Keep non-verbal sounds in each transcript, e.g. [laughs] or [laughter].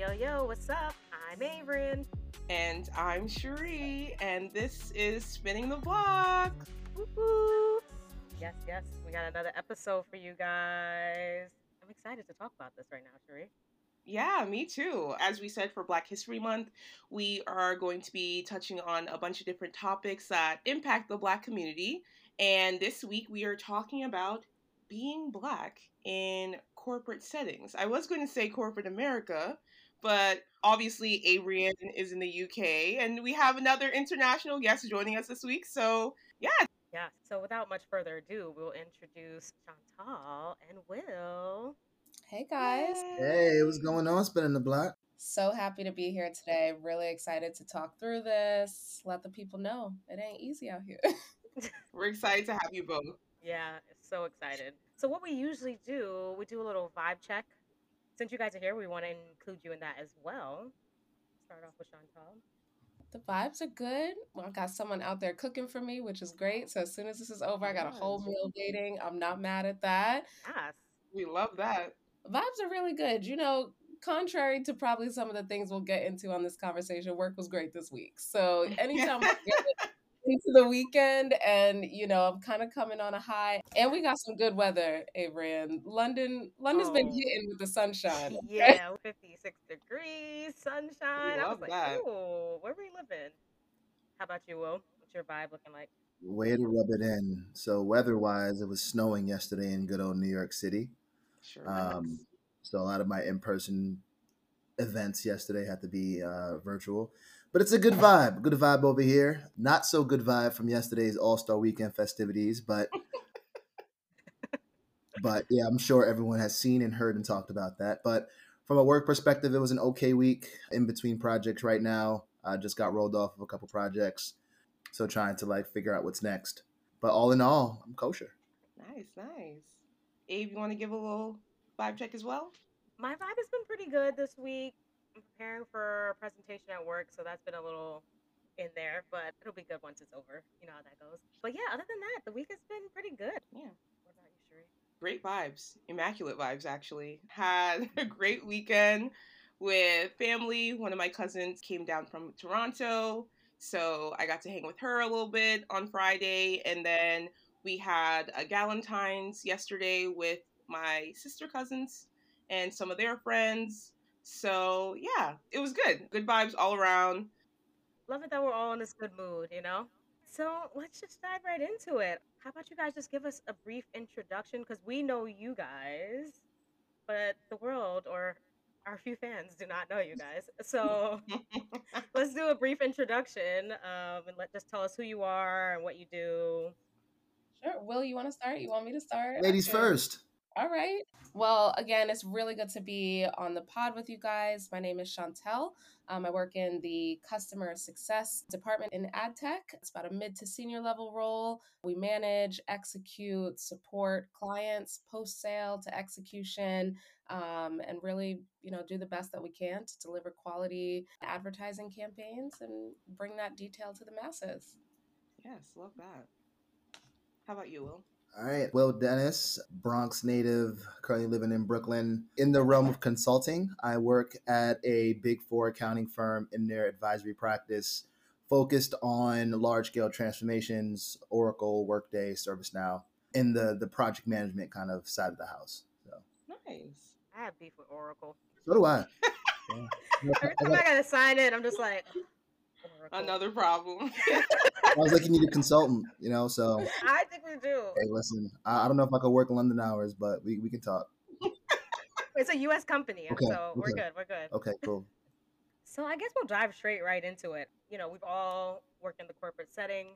yo, yo, what's up? I'm Averin. And I'm Sheree, and this is Spinning the Block. Woo-hoo. Yes, yes, we got another episode for you guys. I'm excited to talk about this right now, Sheree. Yeah, me too. As we said for Black History Month, we are going to be touching on a bunch of different topics that impact the Black community. And this week we are talking about being Black in corporate settings. I was going to say corporate America, but obviously Adrian is in the UK, and we have another international guest joining us this week. So, yeah. Yeah, so without much further ado, we'll introduce Chantel and Will. Hey guys. Hey, what's going on? Spinning the block. So happy to be here today. Really excited to talk through this. Let the people know it ain't easy out here. [laughs] We're excited to have you both. Yeah, so excited. So, what we usually do, we do a little vibe check. Since you guys are here, we want to include you in that as well. Start off with Chantel. The vibes are good. Well, I've got someone out there cooking for me, which is great. So as soon as this is over, I got a whole meal waiting. I'm not mad at that. Yes. We love that. Vibes are really good. You know, contrary to probably some of the things we'll get into on this conversation, work was great this week. So [laughs] anytime [laughs] into the weekend and you know i'm kind of coming on a high and we got some good weather Avery. london london's oh. been hitting with the sunshine [laughs] yeah 56 degrees sunshine. We i was like that. oh where we living? How about you will? What's your vibe looking like? Way to rub it in. So weather-wise it was snowing yesterday in good old new york city. Sure um, so a lot of my in-person events yesterday had to be uh, virtual but it's a good vibe. Good vibe over here. Not so good vibe from yesterday's All Star Weekend festivities, but [laughs] but yeah, I'm sure everyone has seen and heard and talked about that. But from a work perspective, it was an okay week in between projects right now. I just got rolled off of a couple projects, so trying to like figure out what's next. But all in all, I'm kosher. Nice, nice. Abe, you want to give a little vibe check as well? My vibe has been pretty good this week. I'm preparing for a presentation at work, so that's been a little in there, but it'll be good once it's over. You know how that goes. But yeah, other than that, the week has been pretty good. Yeah. What about you, Sheree? Great vibes. Immaculate vibes, actually. Had a [laughs] great weekend with family. One of my cousins came down from Toronto. So I got to hang with her a little bit on Friday. And then we had a Galentine's yesterday with my sister cousins and some of their friends. So yeah, it was good. Good vibes all around. Love it that we're all in this good mood, you know? So let's just dive right into it. How about you guys just give us a brief introduction? Because we know you guys, but the world or our few fans do not know you guys. So [laughs] let's do a brief introduction um, and let just tell us who you are and what you do. Sure. Will, you want to start? You want me to start? Ladies okay. first. All right. Well, again, it's really good to be on the pod with you guys. My name is Chantel. Um, I work in the customer success department in ad tech. It's about a mid to senior level role. We manage, execute, support clients post sale to execution, um, and really, you know, do the best that we can to deliver quality advertising campaigns and bring that detail to the masses. Yes, love that. How about you, Will? All right. Will Dennis, Bronx native, currently living in Brooklyn. In the realm of consulting, I work at a big four accounting firm in their advisory practice, focused on large scale transformations, Oracle, Workday, ServiceNow, in the, the project management kind of side of the house. So nice. I have beef with Oracle. So do I. [laughs] yeah. Every time I gotta sign it, I'm just like, Another problem. [laughs] I was like, you need a consultant, you know. So I think we do. Hey, listen, I, I don't know if I could work London hours, but we, we can talk. [laughs] it's a U.S. company, okay, so okay. we're good. We're good. Okay, cool. So I guess we'll dive straight right into it. You know, we've all worked in the corporate setting.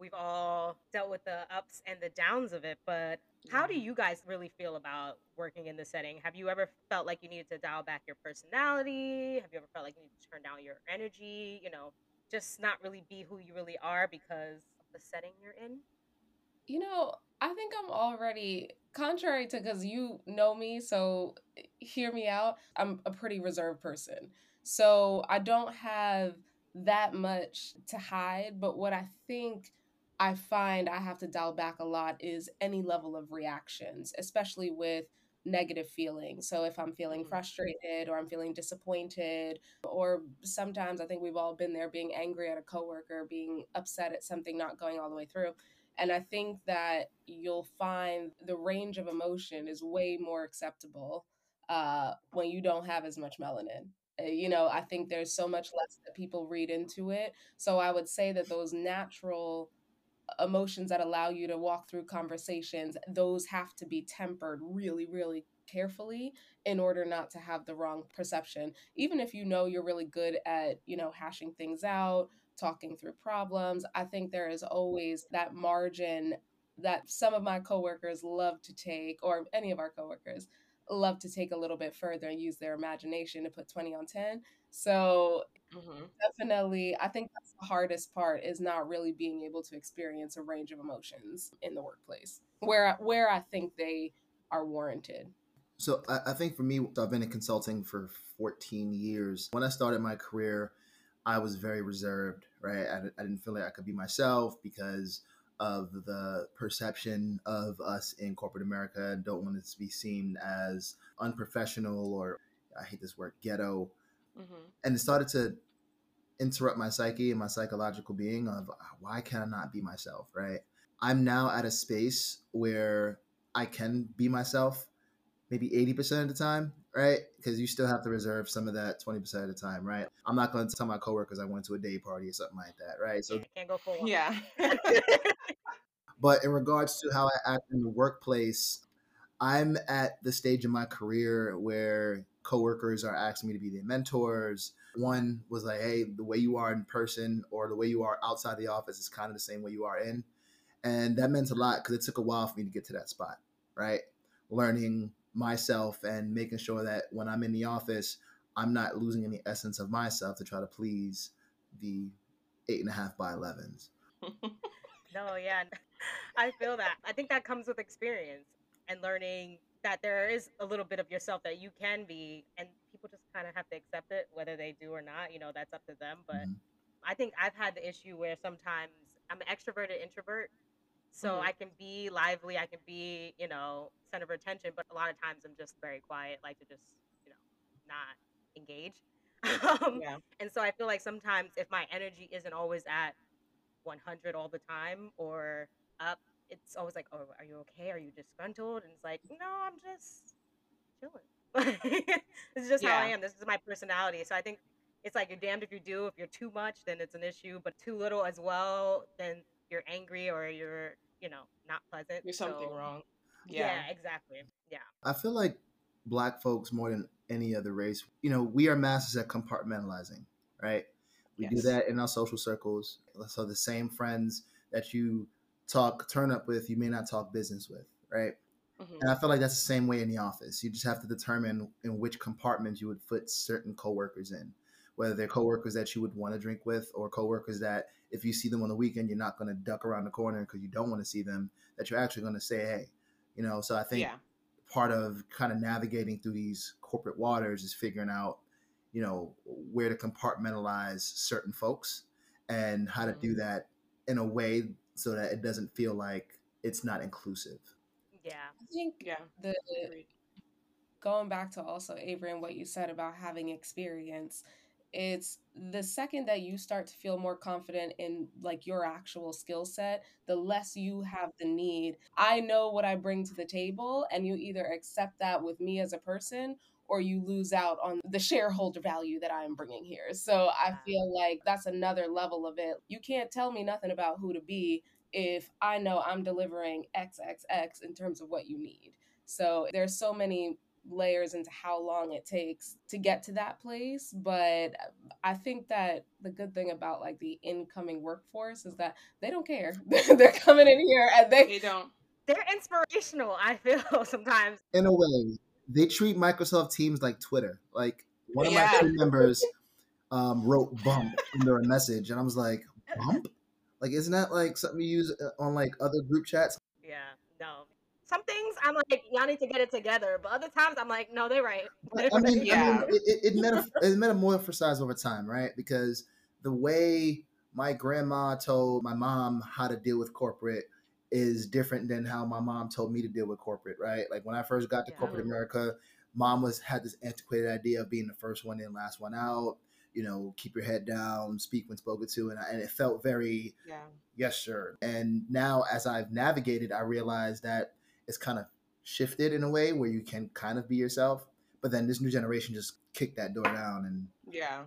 We've all dealt with the ups and the downs of it, but how do you guys really feel about working in the setting? Have you ever felt like you needed to dial back your personality? Have you ever felt like you need to turn down your energy? You know, just not really be who you really are because of the setting you're in? You know, I think I'm already contrary to because you know me, so hear me out. I'm a pretty reserved person. So I don't have that much to hide. But what I think I find I have to dial back a lot is any level of reactions, especially with negative feelings. So if I'm feeling Mhm. frustrated or I'm feeling disappointed, or sometimes I think we've all been there being angry at a coworker, being upset at something not going all the way through. And I think that you'll find the range of emotion is way more acceptable uh, when you don't have as much melanin. Uh, You know, I think there's so much less that people read into it. So I would say that those natural emotions that allow you to walk through conversations, those have to be tempered really, really carefully in order not to have the wrong perception. Even if you know you're really good at, you know, hashing things out, talking through problems, I think there is always that margin that some of my coworkers love to take, or any of our coworkers love to take a little bit further and use their imagination to put 20 on 10. So Mhm. definitely i think that's the hardest part is not really being able to experience a range of emotions in the workplace where where i think they are warranted So I, I think for me, I've been in consulting for 14 years. When I started my career, I was very reserved, right? I, I didn't feel like I could be myself because of the perception of us in corporate America. I don't want it to be seen as unprofessional or I hate this word, ghetto. Mhm. And it started to interrupt my psyche and my psychological being of why can I not be myself, right? I'm now at a space where I can be myself maybe 80% of the time, right? Because you still have to reserve some of that 20% of the time, right? I'm not going to tell my coworkers I went to a day party or something like that, right? So, Yeah, can't go full. Yeah. [laughs] but in regards to how I act in the workplace, I'm at the stage in my career where coworkers are asking me to be their mentors. One was like, hey, the way you are in person or the way you are outside the office is kind of the same way you are in. And that meant a lot because it took a while for me to get to that spot, right? Learning myself and making sure that when I'm in the office, I'm not losing any essence of myself to try to please the eight and a half by 11s. [laughs] No, yeah. I feel that. I think that comes with experience and learning that there is a little bit of yourself that you can be and people just kind of have to accept it whether they do or not, you know, that's up to them, but Mhm. I think I've had the issue where sometimes I'm an extroverted introvert. So Mhm. I can be lively, I can be, you know, center of attention, but a lot of times I'm just very quiet, like to just, you know, not engage. [laughs] um, Yeah. and so I feel like sometimes if my energy isn't always at 100 all the time or up, it's always like, oh, are you okay? Are you disgruntled? And it's like, no, I'm just chilling. [laughs] this is just how I am. This is my personality. So I think it's like you're damned if you do. If you're too much, then it's an issue. But too little as well, then you're angry or you're, you know, not pleasant. There's something So, wrong. Yeah. Yeah. exactly. Yeah. I feel like black folks more than any other race, you know, we are masters at compartmentalizing, right? We do that in our social circles. So the same friends that you talk turn up with, you may not talk business with, right? Mhm. And I feel like that's the same way in the office. You just have to determine in which compartments you would put certain coworkers in, whether they're coworkers that you would want to drink with or coworkers that if you see them on the weekend, you're not going to duck around the corner because you don't want to see them, that you're actually going to say, hey, you know, so I think Yeah. part of kind of navigating through these corporate waters is figuring out, you know, where to compartmentalize certain folks and how to do Mhm. that in a way so that it doesn't feel like it's not inclusive. Yeah. i think Yeah. the Agreed. going back to also Avery and what you said about having experience, it's the second that you start to feel more confident in like your actual skill set, the less you have the need. I know what I bring to the table, and you either accept that with me as a person or you lose out on the shareholder value that I'm bringing here. So I feel like that's another level of it. You can't tell me nothing about who to be if I know I'm delivering XXX in terms of what you need. So there's so many layers into how long it takes to get to that place but i think that the good thing about like the incoming workforce is that they don't care [laughs] they're coming in here and they They don't. They're inspirational, I feel [laughs] sometimes. In a way, they treat Microsoft Teams like Twitter. Like one of Yeah. my team members um, wrote bump under a message, and I was like, bump? Like, isn't that like something you use uh, on like other group chats? Yeah. No. Some things I'm like, y'all need to get it together. But other times I'm like, no, they're right. But, I mean, I mean, [laughs] it, it, it, metaf- it metamorphosized over time, right? Because the way my grandma told my mom how to deal with corporate is different than how my mom told me to deal with corporate, right? Like when I first got to Yeah. corporate America, mom was had this antiquated idea of being the first one in, last one out. You know, keep your head down, speak when spoken to, and, I, and it felt very Yeah. yes, sir. And now, as I've navigated, I realize that it's kind of shifted in a way where you can kind of be yourself. But then this new generation just kicked that door down, and Yeah.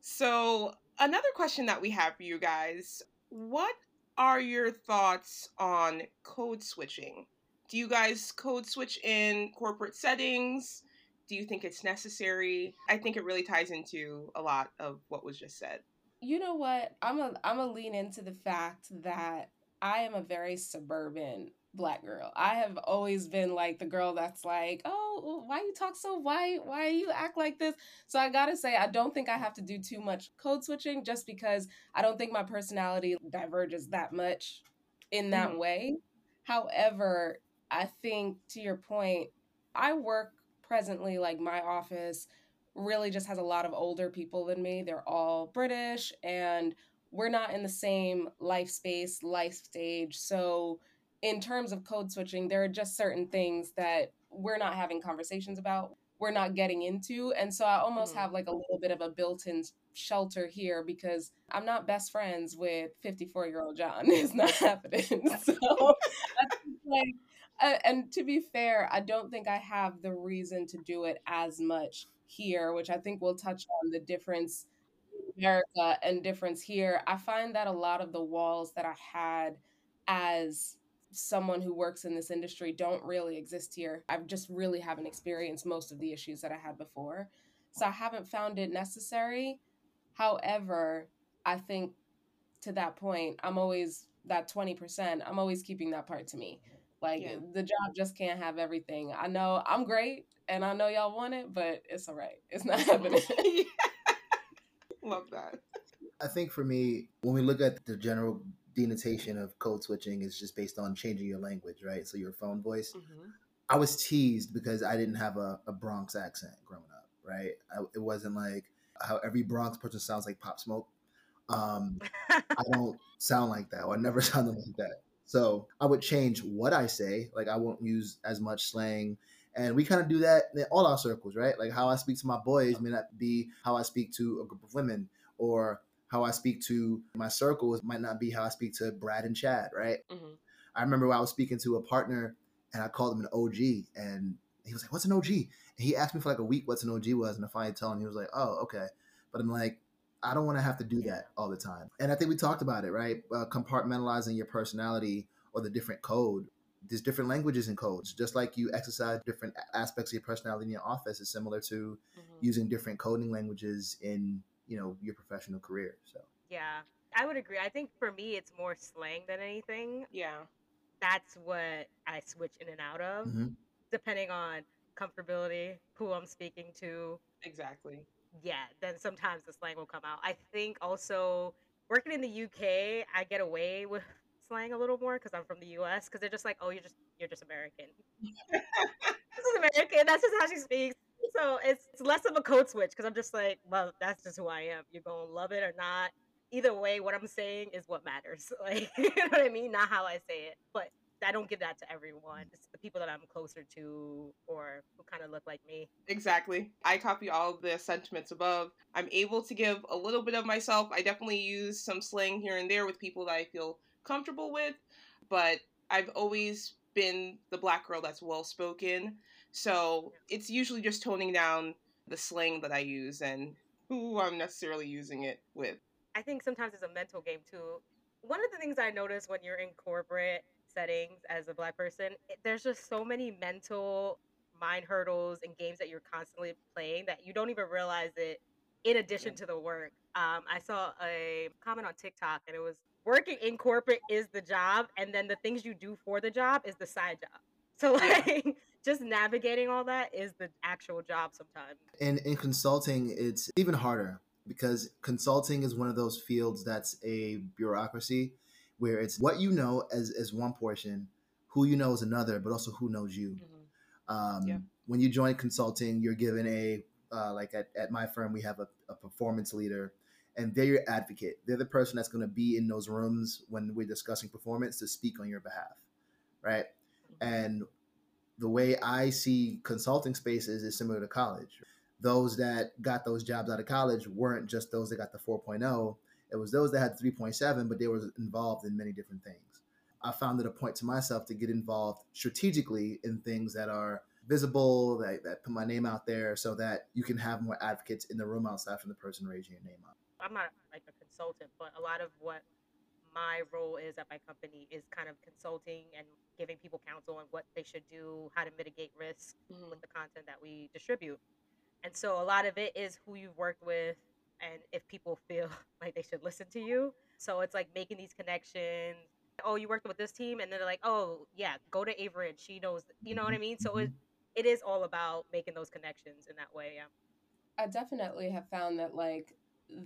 So, another question that we have for you guys what are your thoughts on code switching? Do you guys code switch in corporate settings? Do you think it's necessary? I think it really ties into a lot of what was just said. You know what? I'm a I'm a lean into the fact that I am a very suburban black girl. I have always been like the girl that's like, "Oh, why you talk so white? Why you act like this?" So I got to say I don't think I have to do too much code switching just because I don't think my personality diverges that much in that Mhm. way. However, I think to your point, I work presently like my office really just has a lot of older people than me. They're all British and we're not in the same life space, life stage. So, in terms of code switching, there are just certain things that we're not having conversations about, we're not getting into. And so, I almost Mhm. have like a little bit of a built in shelter here because I'm not best friends with 54 year old John. [laughs] It's not happening. [laughs] So, like, uh, and to be fair, I don't think I have the reason to do it as much here, which I think we'll touch on the difference in America and difference here. I find that a lot of the walls that I had as someone who works in this industry don't really exist here. I just really haven't experienced most of the issues that I had before. So I haven't found it necessary. However, I think to that point, I'm always that 20%, I'm always keeping that part to me. Like Yeah. the job just can't have everything. I know I'm great and I know y'all want it, but it's all right. It's not [laughs] happening. [laughs] Love that. I think for me, when we look at the general denotation of code switching, is just based on changing your language, right? So your phone voice. Mhm. I was teased because I didn't have a, a Bronx accent growing up, right? I, it wasn't like how every Bronx person sounds like Pop Smoke. Um, I [laughs] don't sound like that, or I never [laughs] sounded like that. So I would change what I say. Like I won't use as much slang. And we kind of do that in all our circles, right? Like how I speak to my boys may not be how I speak to a group of women, or how I speak to my circles might not be how I speak to Brad and Chad, right? Mhm. I remember when I was speaking to a partner and I called him an OG and he was like, What's an OG? And he asked me for like a week what's an OG was. And I finally told him, he was like, Oh, okay. But I'm like, I don't want to have to do that all the time. And I think we talked about it, right? Uh, compartmentalizing your personality or the different code. There's different languages and codes. Just like you exercise different aspects of your personality in your office, is similar to Mhm. using different coding languages in you know your professional career. So yeah, I would agree. I think for me, it's more slang than anything. Yeah. That's what I switch in and out of, Mhm. depending on comfortability, who I'm speaking to. Exactly. Yeah, then sometimes the slang will come out. I think also working in the UK, I get away with slang a little more because I'm from the US. Because they're just like, oh, you're just you're just American. [laughs] this is American. That's just how she speaks. So it's, it's less of a code switch because I'm just like, well, that's just who I am. You're gonna love it or not. Either way, what I'm saying is what matters. [laughs] Like, you know what I mean? Not how I say it. But I don't give that to everyone. It's the people that I'm closer to or who kind of look like me. Exactly. I copy all the sentiments above. I'm able to give a little bit of myself. I definitely use some slang here and there with people that I feel comfortable with, but I've always been the black girl that's well spoken. So it's usually just toning down the slang that I use and who I'm necessarily using it with. I think sometimes it's a mental game too. One of the things I notice when you're in corporate settings as a black person, there's just so many mental mind hurdles and games that you're constantly playing that you don't even realize it in addition Yeah. to the work. Um, I saw a comment on TikTok and it was working in corporate is the job and then the things you do for the job is the side job. So like just navigating all that is the actual job sometimes. And in consulting it's even harder because consulting is one of those fields that's a bureaucracy where it's what you know as as one portion who you know is another but also who knows you um, Yeah. when you join consulting you're given a uh, like at, at my firm we have a, a performance leader and they're your advocate they're the person that's going to be in those rooms when we're discussing performance to speak on your behalf right? And the way I see consulting spaces is similar to college. Those that got those jobs out of college weren't just those that got the 4.0. It was those that had 3.7, but they were involved in many different things. I found it a point to myself to get involved strategically in things that are visible, that, that put my name out there so that you can have more advocates in the room outside from the person raising your name up. I'm not like a consultant, but a lot of what my role is at my company is kind of consulting and giving people counsel on what they should do, how to mitigate risk mm-hmm. with the content that we distribute. And so a lot of it is who you've worked with and if people [laughs] feel like they should listen to you. So it's like making these connections. Oh, you worked with this team, and then they're like, oh yeah, go to Avery. She knows. You know what I mean? So it it is all about making those connections in that way. Yeah. I definitely have found that like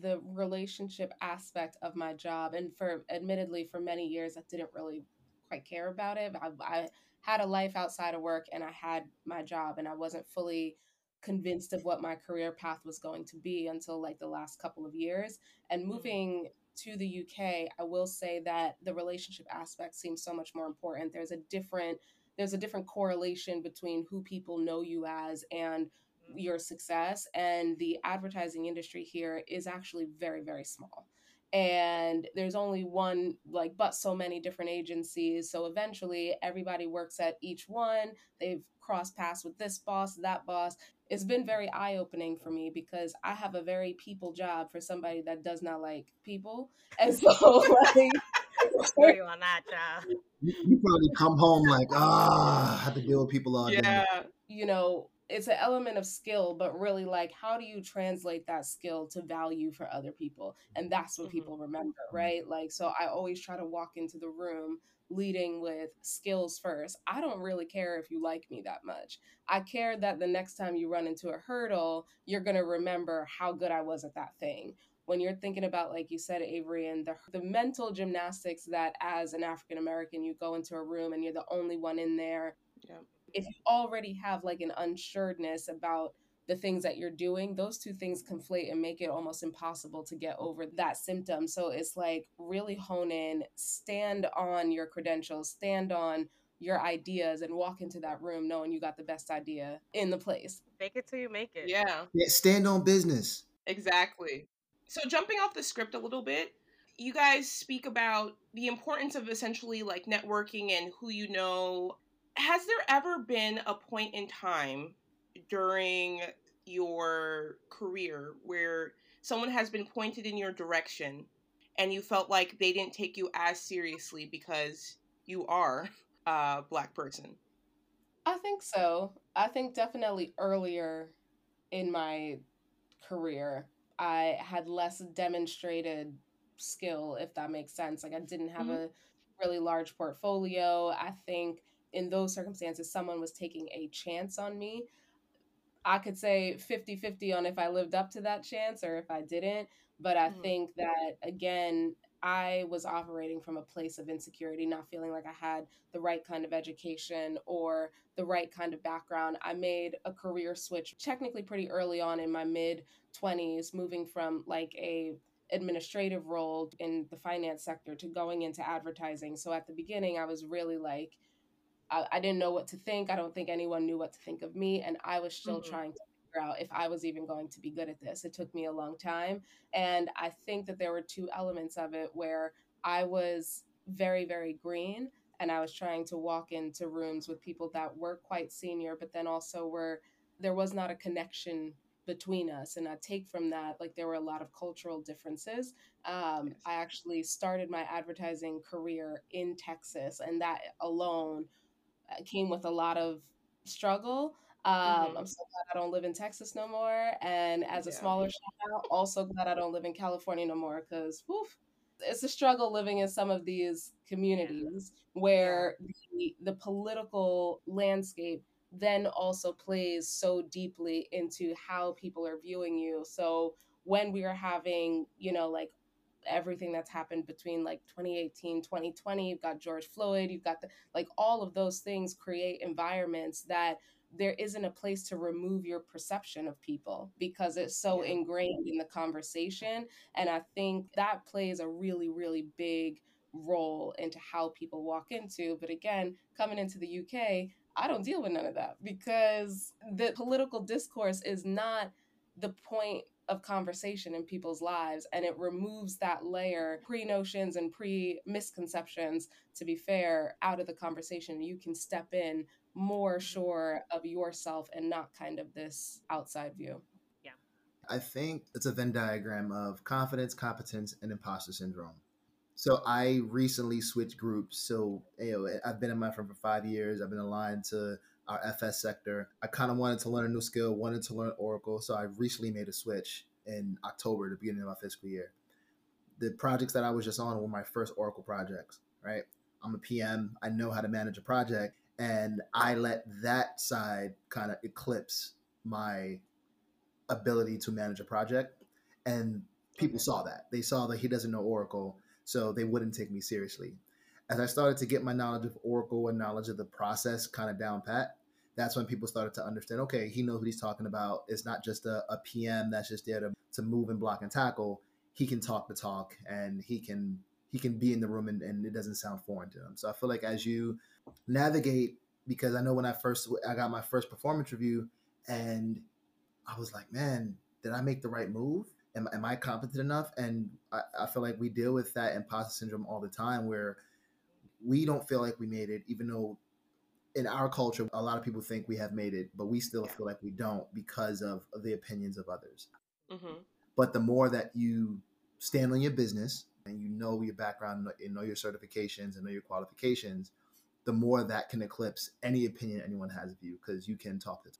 the relationship aspect of my job, and for admittedly for many years I didn't really quite care about it. I, I had a life outside of work, and I had my job, and I wasn't fully convinced of what my career path was going to be until like the last couple of years. And mm-hmm. moving to the UK, I will say that the relationship aspect seems so much more important. There's a different there's a different correlation between who people know you as and mm-hmm. your success and the advertising industry here is actually very very small and there's only one like but so many different agencies so eventually everybody works at each one. They've crossed paths with this boss that boss. It's been very eye-opening for me because i have a very people job for somebody that does not like people. [laughs] And so like [laughs] you on that job. You, you, probably come home like ah i have to deal with people all yeah. day you know it's an element of skill, but really like how do you translate that skill to value for other people? And that's what mm-hmm. people remember, right? Like, so I always try to walk into the room leading with skills first. I don't really care if you like me that much. I care that the next time you run into a hurdle, you're going to remember how good I was at that thing. When you're thinking about, like you said, Avery, and the, the mental gymnastics that as an African American, you go into a room and you're the only one in there. Yeah if you already have like an unsureness about the things that you're doing, those two things conflate and make it almost impossible to get over that symptom. So it's like really hone in, stand on your credentials, stand on your ideas, and walk into that room knowing you got the best idea in the place. Make it till you make it. Yeah. Yeah, stand on business. Exactly. So jumping off the script a little bit, you guys speak about the importance of essentially like networking and who you know has there ever been a point in time during your career where someone has been pointed in your direction and you felt like they didn't take you as seriously because you are a black person? I think so. I think definitely earlier in my career, I had less demonstrated skill, if that makes sense. Like I didn't have mm-hmm. a really large portfolio. I think in those circumstances someone was taking a chance on me i could say 50-50 on if i lived up to that chance or if i didn't but i mm-hmm. think that again i was operating from a place of insecurity not feeling like i had the right kind of education or the right kind of background i made a career switch technically pretty early on in my mid 20s moving from like a administrative role in the finance sector to going into advertising so at the beginning i was really like I, I, didn't know what to think. I don't think anyone knew what to think of me. And I was still mm-hmm. trying to figure out if I was even going to be good at this. It took me a long time. And I think that there were two elements of it where I was very, very green. And I was trying to walk into rooms with people that were quite senior, but then also were there was not a connection between us and i take from that like there were a lot of cultural differences um, yes. i actually started my advertising career in texas and that alone came with a lot of struggle. Um, mm-hmm. I'm so glad I don't live in Texas no more. And as a smaller shout out, also glad I don't live in California no more because woof, it's a struggle living in some of these communities where the, the political landscape then also plays so deeply into how people are viewing you. So when we are having, you know, like everything that's happened between like 2018 2020 you've got george floyd you've got the like all of those things create environments that there isn't a place to remove your perception of people because it's so yeah. ingrained in the conversation and i think that plays a really really big role into how people walk into. But again, coming into the UK, I don't deal with none of that because the political discourse is not the point of conversation in people's lives and it removes that layer pre notions and pre misconceptions to be fair out of the conversation. You can step in more mm-hmm. sure of yourself and not kind of this outside view. Yeah. I think it's a venn diagram of confidence competence and imposter syndrome. So I recently switched groups. So you know, I've been in my firm for five years. I've been aligned to our FS sector. I kind of wanted to learn a new skill, wanted to learn Oracle. So I recently made a switch in October, the beginning of my fiscal year. The projects that I was just on were my first Oracle projects, right? I'm a PM. I know how to manage a project. And I let that side kind of eclipse my ability to manage a project. And people saw that. They saw that he doesn't know Oracle so they wouldn't take me seriously. As I started to get my knowledge of Oracle and knowledge of the process kind of down pat, that's when people started to understand okay, he knows what he's talking about. It's not just a, a PM that's just there to, to move and block and tackle. He can talk the talk and he can he can be in the room and, and it doesn't sound foreign to him. So I feel like as you navigate, because I know when I first I got my first performance review and I was like, man, did I make the right move? am, am I competent enough? And I, I feel like we deal with that imposter syndrome all the time where we don't feel like we made it, even though in our culture, a lot of people think we have made it, but we still yeah. feel like we don't because of, of the opinions of others. Mm-hmm. But the more that you stand on your business and you know your background and know your certifications and know your qualifications, the more that can eclipse any opinion anyone has of you because you can talk to.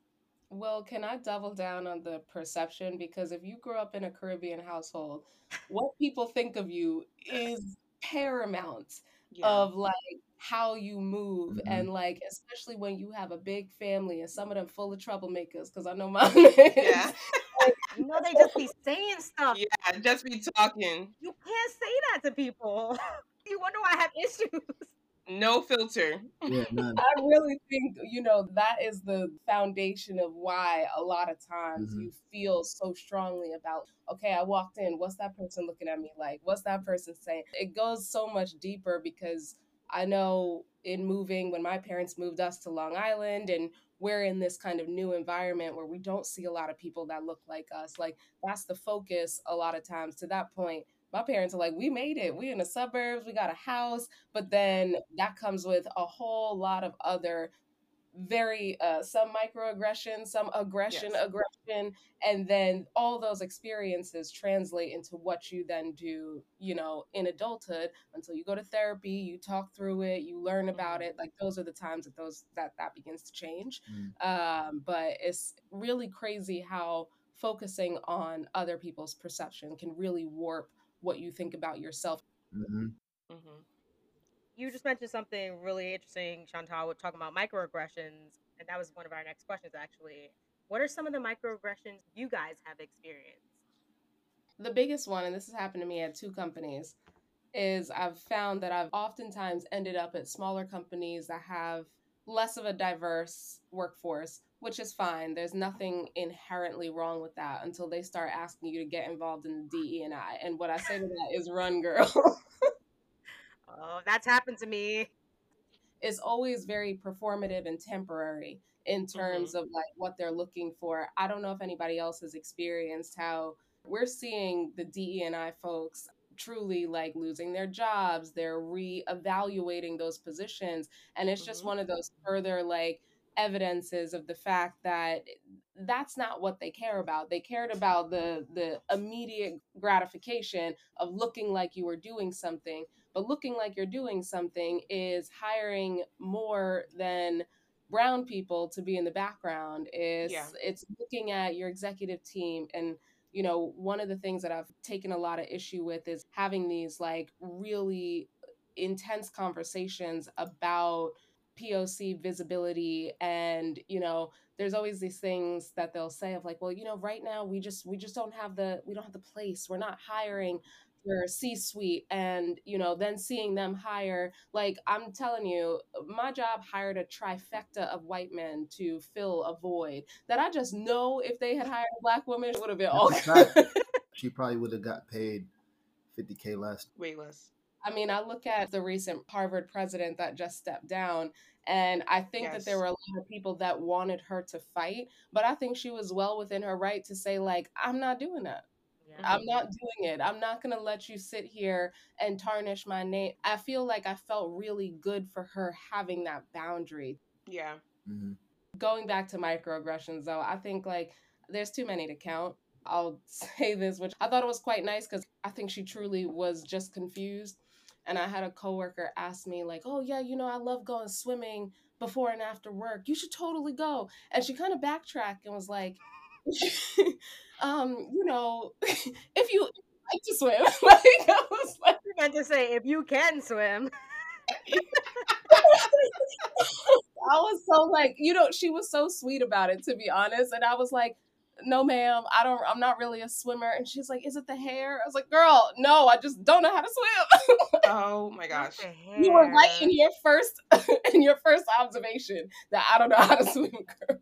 Well, can I double down on the perception? Because if you grew up in a Caribbean household, what people think of you is paramount yeah. of like how you move mm-hmm. and like especially when you have a big family and some of them full of troublemakers because i know mine [laughs] yeah [laughs] you know they just be saying stuff yeah just be talking you can't say that to people [laughs] you wonder why i have issues no filter. Yeah, I really think, you know, that is the foundation of why a lot of times mm-hmm. you feel so strongly about, okay, I walked in, what's that person looking at me like? What's that person saying? It goes so much deeper because I know in moving, when my parents moved us to Long Island and we're in this kind of new environment where we don't see a lot of people that look like us. Like that's the focus a lot of times to that point my parents are like, we made it. We in the suburbs, we got a house, but then that comes with a whole lot of other very uh some microaggression some aggression yes. aggression and then all those experiences translate into what you then do you know in adulthood until you go to therapy you talk through it you learn about mm-hmm. it like those are the times that those that that begins to change mm. um but it's really crazy how focusing on other people's perception can really warp what you think about yourself. Mm-hmm. Mm-hmm. You just mentioned something really interesting, Chantel, talking about microaggressions, and that was one of our next questions actually. What are some of the microaggressions you guys have experienced? The biggest one, and this has happened to me at two companies, is I've found that I've oftentimes ended up at smaller companies that have less of a diverse workforce which is fine. There's nothing inherently wrong with that until they start asking you to get involved in the DE and I. And what I say to that is run, girl. [laughs] oh, that's happened to me. It's always very performative and temporary in terms mm-hmm. of like what they're looking for. I don't know if anybody else has experienced how we're seeing the DEI folks truly like losing their jobs, they're re-evaluating those positions and it's just mm-hmm. one of those further like evidences of the fact that that's not what they care about. They cared about the the immediate gratification of looking like you were doing something, but looking like you're doing something is hiring more than brown people to be in the background is yeah. it's looking at your executive team and you know one of the things that I've taken a lot of issue with is having these like really intense conversations about POC visibility and you know there's always these things that they'll say of like well you know right now we just we just don't have the we don't have the place we're not hiring for C suite and you know then seeing them hire like I'm telling you my job hired a trifecta of white men to fill a void that I just know if they had hired a black woman it would have been all [laughs] she probably would have got paid 50k less way less I mean, I look at the recent Harvard president that just stepped down, and I think yes. that there were a lot of people that wanted her to fight, but I think she was well within her right to say, like, I'm not doing that. Yeah. I'm not doing it. I'm not going to let you sit here and tarnish my name. I feel like I felt really good for her having that boundary. Yeah. Mm-hmm. Going back to microaggressions, though, I think like there's too many to count. I'll [laughs] say this, which I thought it was quite nice because I think she truly was just confused. And I had a coworker ask me, like, oh, yeah, you know, I love going swimming before and after work. You should totally go. And she kind of backtracked and was like, [laughs] um, you know, [laughs] if you like to swim, [laughs] like I was like, you meant to say if you can swim. I was so like, you know, she was so sweet about it, to be honest. And I was like, no, ma'am, I don't, I'm not really a swimmer. And she's like, is it the hair? I was like, girl, no, I just don't know how to swim. oh my gosh. You were right in your first, in your first observation that I don't know how to swim, girl.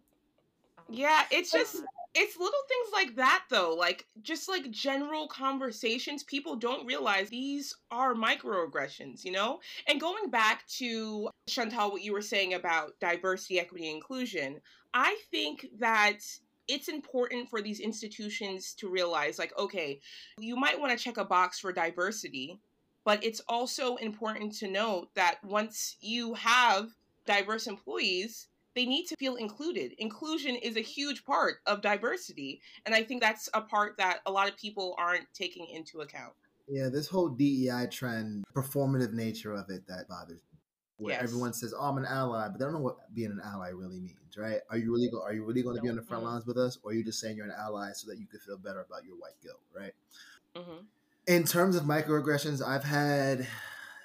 Yeah, it's just it's little things like that though, like just like general conversations people don't realize these are microaggressions, you know? And going back to Chantel what you were saying about diversity, equity, inclusion, I think that it's important for these institutions to realize like okay, you might want to check a box for diversity, but it's also important to note that once you have diverse employees, they need to feel included. Inclusion is a huge part of diversity. And I think that's a part that a lot of people aren't taking into account. Yeah, this whole DEI trend, performative nature of it that bothers me. Where yes. everyone says, "Oh, I'm an ally," but they don't know what being an ally really means, right? Are you really go- are you really going to be on the front lines with us, or are you just saying you're an ally so that you could feel better about your white guilt, right? Mm-hmm. In terms of microaggressions, I've had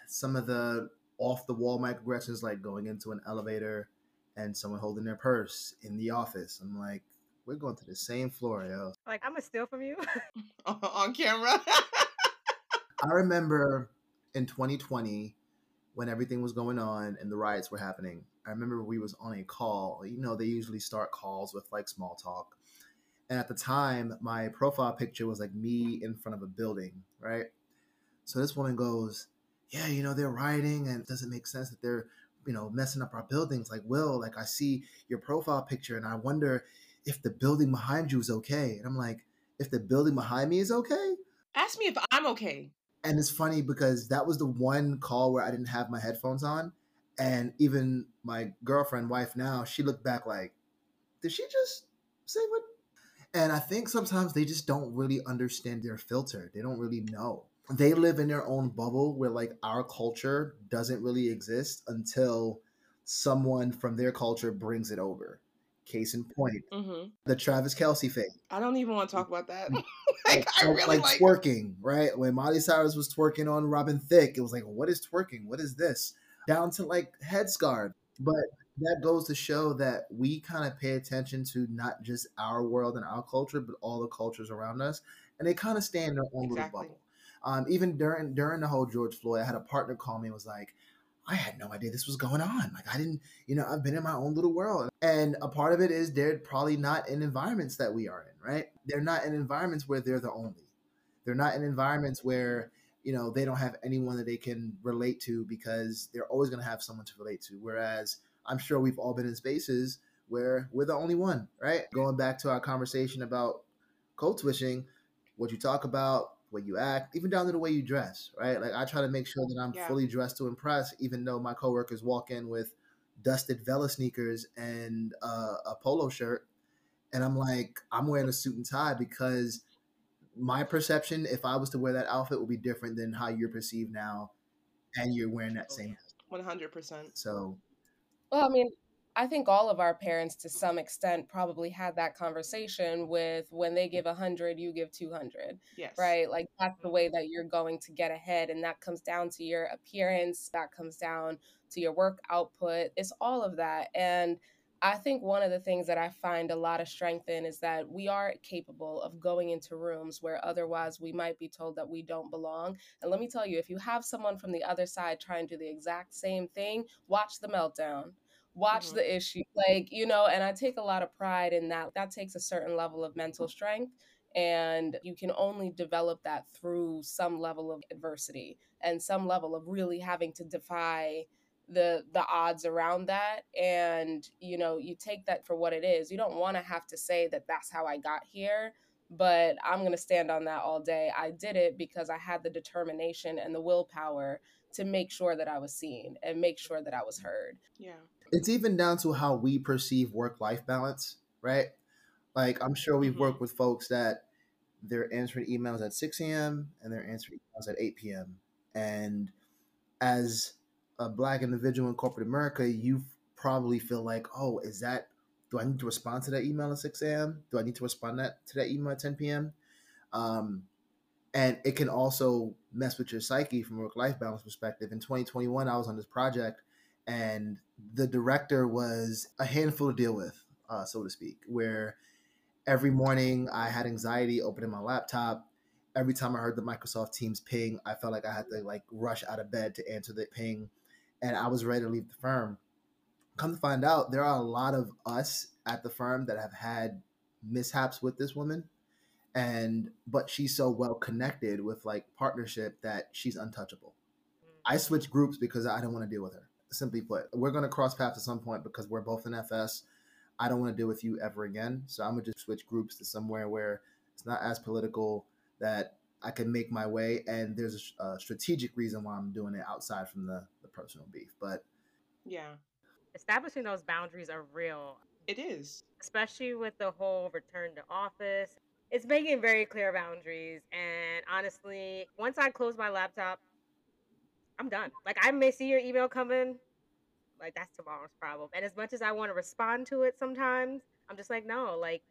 some of the off the wall microaggressions, like going into an elevator and someone holding their purse in the office. I'm like, we're going to the same floor, yo. Like, I'm gonna steal from you [laughs] [laughs] on camera. I remember in 2020 when everything was going on and the riots were happening. I remember we was on a call. You know, they usually start calls with like small talk. And at the time, my profile picture was like me in front of a building, right? So this woman goes, "Yeah, you know, they're rioting and it doesn't make sense that they're you know messing up our buildings like will like i see your profile picture and i wonder if the building behind you is okay. And i'm like if the building behind me is okay? Ask me if i'm okay. And it's funny because that was the one call where i didn't have my headphones on and even my girlfriend wife now she looked back like did she just say what? And i think sometimes they just don't really understand their filter. They don't really know they live in their own bubble where like our culture doesn't really exist until someone from their culture brings it over. Case in point, mm-hmm. the Travis Kelce thing. I don't even want to talk about that. [laughs] [laughs] like, like, really like, like twerking, right? When Miley Cyrus was twerking on Robin Thicke, it was like, what is twerking? What is this? Down to like headscarf. But that goes to show that we kind of pay attention to not just our world and our culture, but all the cultures around us. And they kind of stay in their own exactly. little bubble. Um, even during during the whole George Floyd, I had a partner call me and was like, I had no idea this was going on. Like I didn't, you know, I've been in my own little world. And a part of it is they're probably not in environments that we are in, right? They're not in environments where they're the only. They're not in environments where, you know, they don't have anyone that they can relate to because they're always going to have someone to relate to. Whereas I'm sure we've all been in spaces where we're the only one, right? Going back to our conversation about code switching, what you talk about way you act, even down to the way you dress, right? Like I try to make sure that I'm yeah. fully dressed to impress, even though my coworkers walk in with dusted Vela sneakers and uh, a polo shirt, and I'm like, I'm wearing a suit and tie because my perception, if I was to wear that outfit, would be different than how you're perceived now, and you're wearing that same. One hundred percent. So. Well, I mean, I think all of our parents, to some extent, probably had that conversation with when they give 100, you give 200. Yes. Right? Like that's the way that you're going to get ahead. And that comes down to your appearance, that comes down to your work output. It's all of that. And I think one of the things that I find a lot of strength in is that we are capable of going into rooms where otherwise we might be told that we don't belong. And let me tell you, if you have someone from the other side trying to do the exact same thing, watch the meltdown watch mm-hmm. the issue like you know and i take a lot of pride in that that takes a certain level of mental strength And you can only develop that through some level of adversity and some level of really having to defy the the odds around that and you know you take that for what it is. You don't want to have to say that that's how i got here but i'm going to stand on that all day. I did it because i had the determination and the willpower to make sure that i was seen and make sure that i was heard. Yeah it's even down to how we perceive work life balance right like i'm sure we've mm-hmm. worked with folks that they're answering emails at 6 a.m and they're answering emails at 8 p.m and as a black individual in corporate America, you probably feel like, oh, is that do I need to respond to that email at 6 a.m.? Do I need to respond that to that email at 10 p.m.? Um, and it can also mess with your psyche from a work-life balance perspective. In 2021, I was on this project, and the director was a handful to deal with, uh, so to speak. Where every morning I had anxiety opening my laptop. Every time I heard the Microsoft Teams ping, I felt like I had to like rush out of bed to answer the ping and I was ready to leave the firm. Come to find out, there are a lot of us at the firm that have had mishaps with this woman, and but she's so well connected with like partnership that she's untouchable. I switched groups because I don't want to deal with her. Simply put, we're going to cross paths at some point because we're both in FS. I don't want to deal with you ever again. So I'm gonna just switch groups to somewhere where it's not as political that I can make my way, and there's a, a, strategic reason why I'm doing it outside from the the personal beef. But yeah, establishing those boundaries are real. It is, especially with the whole return to office. It's making very clear boundaries, and honestly, once I close my laptop, I'm done. Like I may see your email coming, like that's tomorrow's problem. And as much as I want to respond to it, sometimes I'm just like, no, like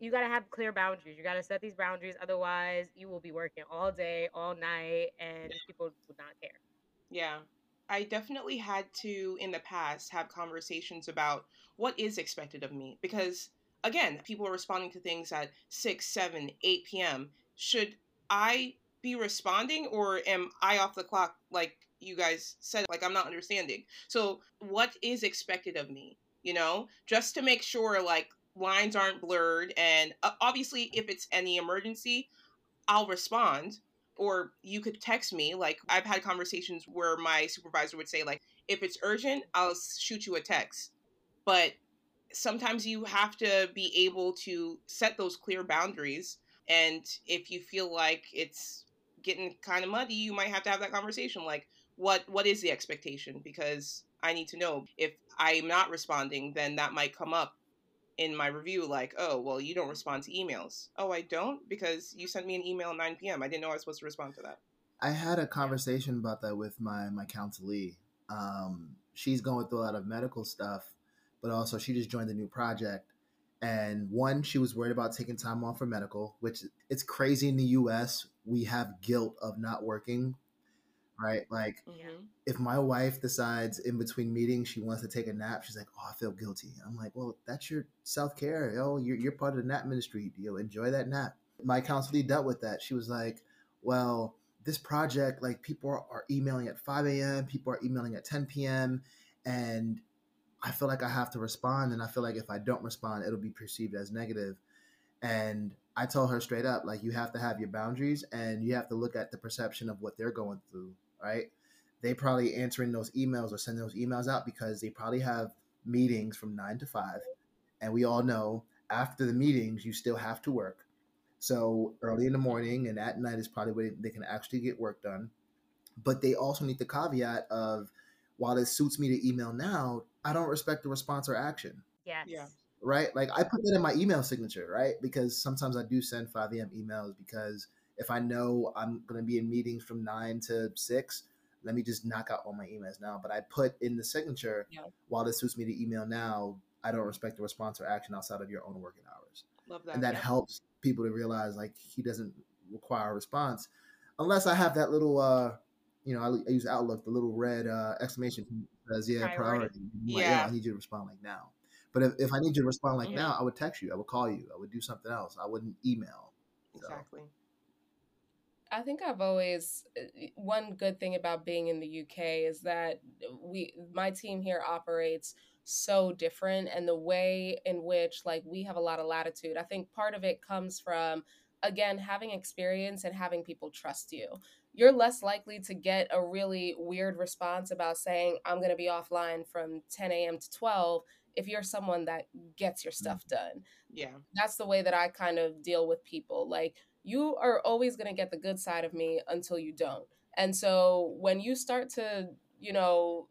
you got to have clear boundaries. You got to set these boundaries. Otherwise, you will be working all day, all night, and people would not care. Yeah. I definitely had to, in the past, have conversations about what is expected of me. Because, again, people are responding to things at 6, 7, 8 p.m. Should I be responding or am I off the clock like you guys said? Like, I'm not understanding. So, what is expected of me? You know, just to make sure, like, lines aren't blurred and uh, obviously if it's any emergency i'll respond or you could text me like i've had conversations where my supervisor would say like if it's urgent i'll shoot you a text but sometimes you have to be able to set those clear boundaries and if you feel like it's getting kind of muddy you might have to have that conversation like what what is the expectation because i need to know if i'm not responding then that might come up in my review like, oh, well, you don't respond to emails. Oh, I don't because you sent me an email at 9 p.m. I didn't know I was supposed to respond to that. I had a conversation about that with my my counselee. Um, she's going through a lot of medical stuff, but also she just joined a new project. And one, she was worried about taking time off for medical, which it's crazy in the U.S. We have guilt of not working right? Like mm-hmm. if my wife decides in between meetings she wants to take a nap, she's like, "Oh, I feel guilty." I'm like, "Well, that's your self care. Yo, you're you're part of the nap ministry. You enjoy that nap." My counselor dealt with that. She was like, "Well." This project, like people are, are emailing at 5 a.m., people are emailing at 10 p.m., and I feel like I have to respond. And I feel like if I don't respond, it'll be perceived as negative. And I told her straight up, like, you have to have your boundaries and you have to look at the perception of what they're going through right? They probably answering those emails or sending those emails out because they probably have meetings from nine to five. And we all know after the meetings, you still have to work. So early in the morning and at night is probably where they can actually get work done. But they also need the caveat of while it suits me to email now, I don't respect the response or action. Yes. Yeah. Right? Like I put that in my email signature, right? Because sometimes I do send 5 a.m. emails because if I know I'm going to be in meetings from nine to six, let me just knock out all my emails now. But I put in the signature, yeah. while this suits me to email now, I don't respect the response or action outside of your own working hours. Love that. And that yeah. helps people to realize like he doesn't require a response unless I have that little, uh, you know, I, I use Outlook, the little red uh, exclamation says, yeah, priority. priority. Yeah. Like, yeah. I need you to respond like now. But if, if I need you to respond like mm-hmm. now, I would text you, I would call you, I would do something else. I wouldn't email. So. Exactly. I think I've always uh, one good thing about being in the UK is that we my team here operates so different and the way in which like we have a lot of latitude. I think part of it comes from again, having experience and having people trust you. You're less likely to get a really weird response about saying, I'm going to be offline from 10 a.m. to 12 if you're someone that gets your mm. stuff done. Yeah. That's the way that I kind of deal with people. Like, you are always going to get the good side of me until you don't. And so when you start to, you know,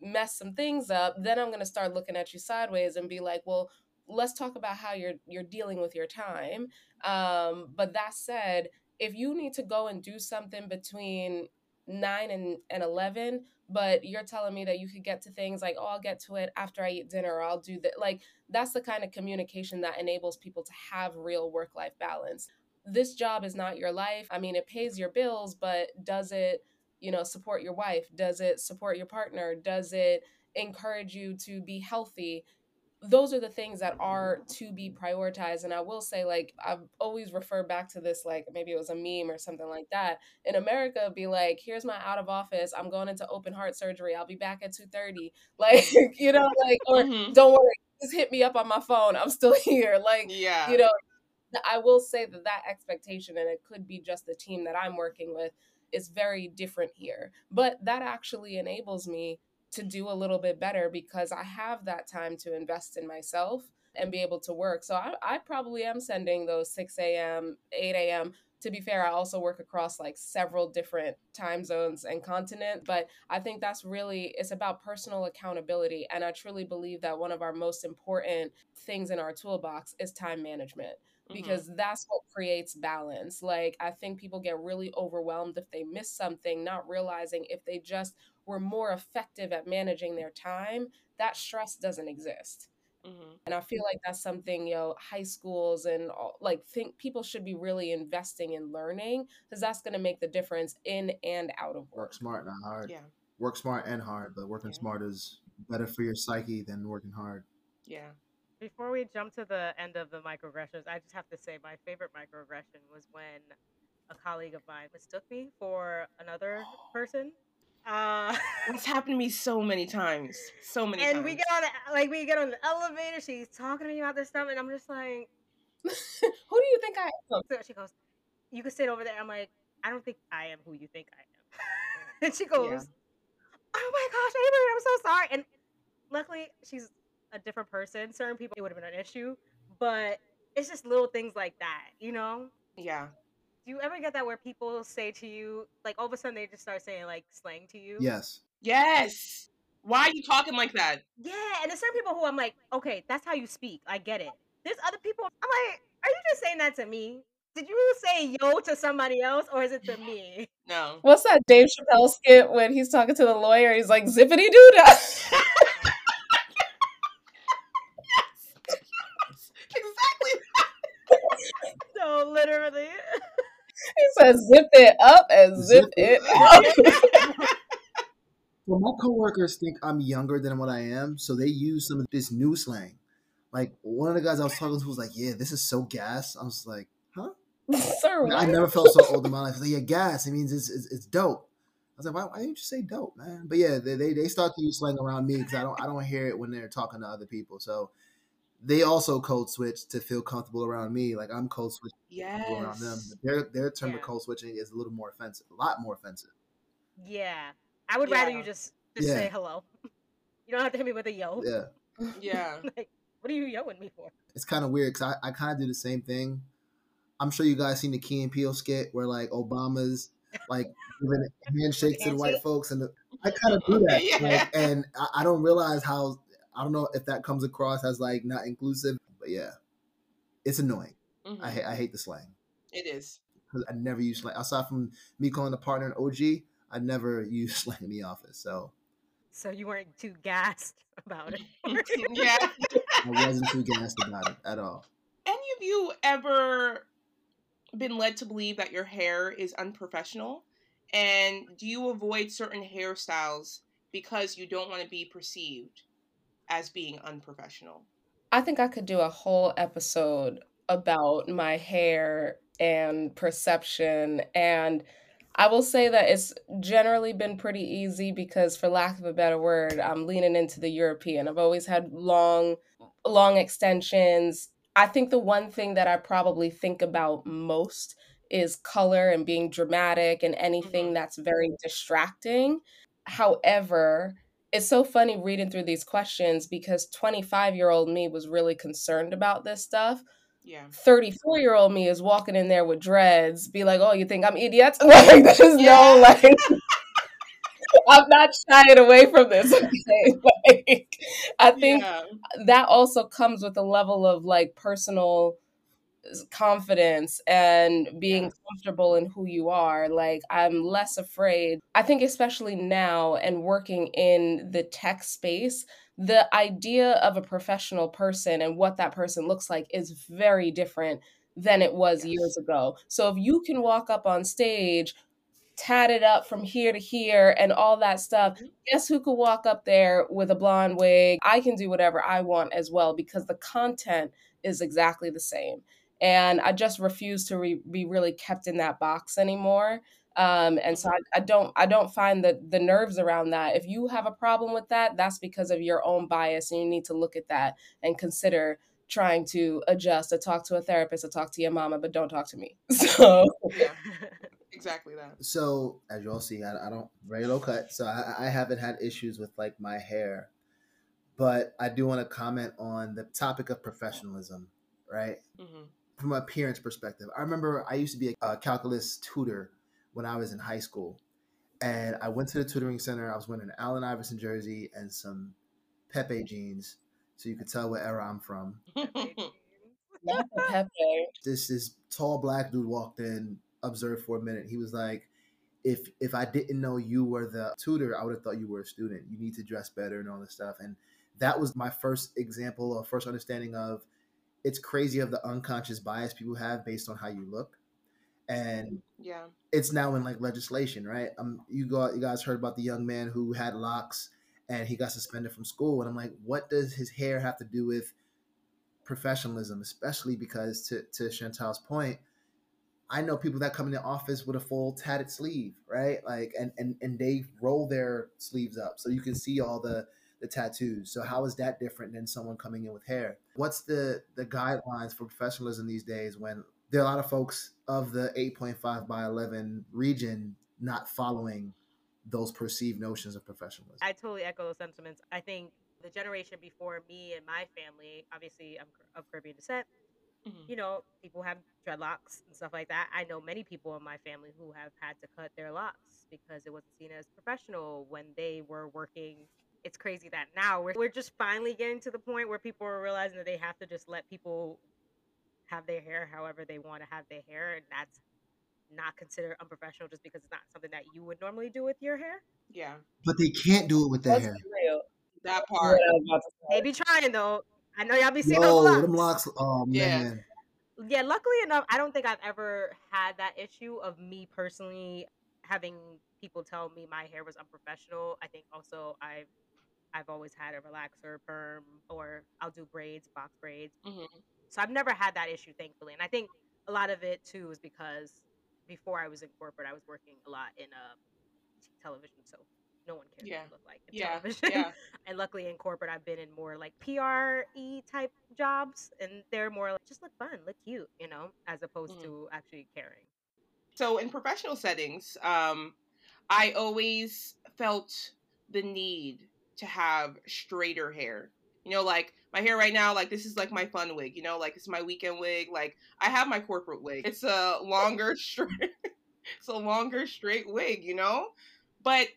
mess some things up, then I'm going to start looking at you sideways and be like, well, let's talk about how you're you're dealing with your time. Um, but that said, if you need to go and do something between nine and, and 11 but you're telling me that you could get to things like oh i'll get to it after i eat dinner or i'll do that like that's the kind of communication that enables people to have real work life balance this job is not your life. I mean, it pays your bills, but does it, you know, support your wife? Does it support your partner? Does it encourage you to be healthy? Those are the things that are to be prioritized. And I will say, like, I've always referred back to this, like, maybe it was a meme or something like that. In America, be like, here's my out of office. I'm going into open heart surgery. I'll be back at 2.30. [laughs] Like, you know, like, or mm-hmm. don't worry, just hit me up on my phone. I'm still [laughs] here. Like, yeah. you know, I will say that that expectation, and it could be just the team that I'm working with, is very different here. But that actually enables me to do a little bit better because I have that time to invest in myself and be able to work. So I, I probably am sending those 6 a.m., 8 a.m. To be fair, I also work across like several different time zones and continent, but I think that's really it's about personal accountability and I truly believe that one of our most important things in our toolbox is time management Mm-hmm. because mm-hmm. that's what creates balance. Like, I think people get really overwhelmed if they miss something, not realizing if they just were more effective at managing their time, that stress doesn't exist. Mm-hmm. And I feel like that's something, you know, high schools and all, like think people should be really investing in learning because that's going to make the difference in and out of work. Work smart, not hard. Yeah. Work smart and hard, but working yeah. smart is better for your psyche than working hard. Yeah. Before we jump to the end of the microaggressions, I just have to say my favorite microaggression was when a colleague of mine mistook me for another person. Uh, [laughs] it's happened to me so many times, so many. Times. And times. we get on, the, like, we get on the elevator. She's talking to me about this stuff, and I'm just like, [laughs] "Who do you think I am?" So she goes, "You can sit over there." I'm like, "I don't think I am who you think I am." [laughs] and she goes, yeah. "Oh my gosh, Avery, I'm so sorry." And luckily, she's a different person, certain people it would have been an issue. But it's just little things like that, you know? Yeah. Do you ever get that where people say to you, like all of a sudden they just start saying like slang to you? Yes. Yes. Why are you talking like that? Yeah, and there's certain people who I'm like, okay, that's how you speak. I get it. There's other people I'm like, are you just saying that to me? Did you say yo to somebody else or is it to me? [laughs] No. What's that Dave Chappelle skit when he's talking to the lawyer? He's like, zippity doo No, [laughs] [laughs] literally. Says, "Zip it up and zip, zip it up." [laughs] well, my coworkers think I'm younger than what I am, so they use some of this new slang. Like one of the guys I was talking to was like, "Yeah, this is so gas." I was like, "Huh?" [laughs] Sir, I never felt so old in my life. Like, yeah, gas. It means it's, it's, it's dope. I was like, why, why didn't you say dope, man? But yeah, they, they, they start to use slang around me because I don't I don't hear it when they're talking to other people. So they also code switch to feel comfortable around me. Like I'm code switching yes. around them. Their their term yeah. of code switching is a little more offensive, a lot more offensive. Yeah, I would yeah. rather you just just yeah. say hello. [laughs] You don't have to hit me with a yo. Yeah. Yeah. [laughs] like, what are you yelling me for? It's kind of weird because I, I kind of do the same thing. I'm sure you guys seen the Key and Peele skit where like Obama's like giving [laughs] handshakes to the white folks, and the, I kind of do that. yeah. Like, and I, I don't realize how I don't know if that comes across as like not inclusive, but yeah, it's annoying. Mm-hmm. I, I hate the slang. It is because I never use slang aside from me calling a partner an OG. I never [laughs] use slang in the office. So, so you weren't too gassed about it. [laughs] yeah, I wasn't too gassed about it at all. Any of you ever been led to believe that your hair is unprofessional? And do you avoid certain hairstyles because you don't want to be perceived as being unprofessional. I think I could do a whole episode about my hair and perception and I will say that it's generally been pretty easy because for lack of a better word, I'm leaning into the European. I've always had long long extensions. I think the one thing that I probably think about most is color and being dramatic and anything Mhm. that's very distracting. However, it's so funny reading through these questions because 25 year old me was really concerned about this stuff. Yeah. 34 year old me is walking in there with dreads, be like, oh, you think I'm idiots? [laughs] Like, there's Yeah. no, like, [laughs] I'm not shying away from this. [laughs] Okay? Like, I think Yeah. that also comes with a level of like personal confidence and being Yeah. comfortable in who you are. Like, I'm less afraid. I think, especially now and working in the tech space, the idea of a professional person and what that person looks like is very different than it was Yes. years ago. So, if you can walk up on stage, tatted up from here to here, and all that stuff, Mhm. guess who could walk up there with a blonde wig? I can do whatever I want as well because the content is exactly the same. And I just refuse to re- be really kept in that box anymore. Um, and so. I, I don't I don't find the the nerves around that. If you have a problem with that, that's because of your own bias, and you need to look at that and consider trying to adjust or talk to a therapist or talk to your mama, but don't talk to me. [laughs] So Yeah. [laughs] Exactly that. So as you all see, I, I don't very low cut, so I, I haven't had issues with like my hair, but I do want to comment on the topic of professionalism, right? hmm From an appearance perspective, I remember I used to be a calculus tutor when I was in high school, and I went to the tutoring center. I was wearing an Allen Iverson jersey and some Pepe jeans, so you could tell what era I'm from. [laughs] Pepe. this this tall black dude walked in, observed for a minute. He was like, "If if I didn't know you were the tutor, I would have thought you were a student. You need to dress better and all this stuff." And that was my first example or first understanding of it's crazy of the unconscious bias people have based on how you look. And yeah. it's now in like legislation, right? Um, you got you guys heard about the young man who had locks and he got suspended from school, and I'm like, what does his hair have to do with professionalism? Especially because to to Chantel's point, I know people that come in the office with a full tatted sleeve, right? Like, and and and they roll their sleeves up so you can see all the the tattoos. So how is that different than someone coming in with hair? What's the the guidelines for professionalism these days when there are a lot of folks of the 8.5 by 11 region not following those perceived notions of professionalism? I totally echo those sentiments. I think the generation before me and my family, obviously, I'm of Caribbean descent. Mhm. You know, people have dreadlocks and stuff like that. I know many people in my family who have had to cut their locks because it wasn't seen as professional when they were working. It's crazy that now we're, we're just finally getting to the point where people are realizing that they have to just let people have their hair however they want to have their hair, and that's not considered unprofessional just because it's not something that you would normally do with your hair. Yeah. But they can't do it with their Let's hair. real. That part. I was about to say. They be trying though. I know y'all be seeing Yo, those them locks. locks. Oh Yeah. man. Yeah, luckily enough, I don't think I've ever had that issue of me personally having people tell me my hair was unprofessional. I think also I've I've always had a relaxer, perm, or I'll do braids, box braids. hmm So I've never had that issue, thankfully. And I think a lot of it too is because before I was in corporate, I was working a lot in uh, television, so no one cares Yeah. what I look like in Yeah. television. Yeah. [laughs] and luckily in corporate, I've been in more like PRE type jobs, and they're more like just look fun, look cute, you know, as opposed Mhm. to actually caring. So in professional settings, um, I always felt the need to have straighter hair. You know, like my hair right now, like this is like my fun wig. You know, like it's my weekend wig. Like I have my corporate wig. It's a longer [laughs] straight. it's a longer straight wig. You know, but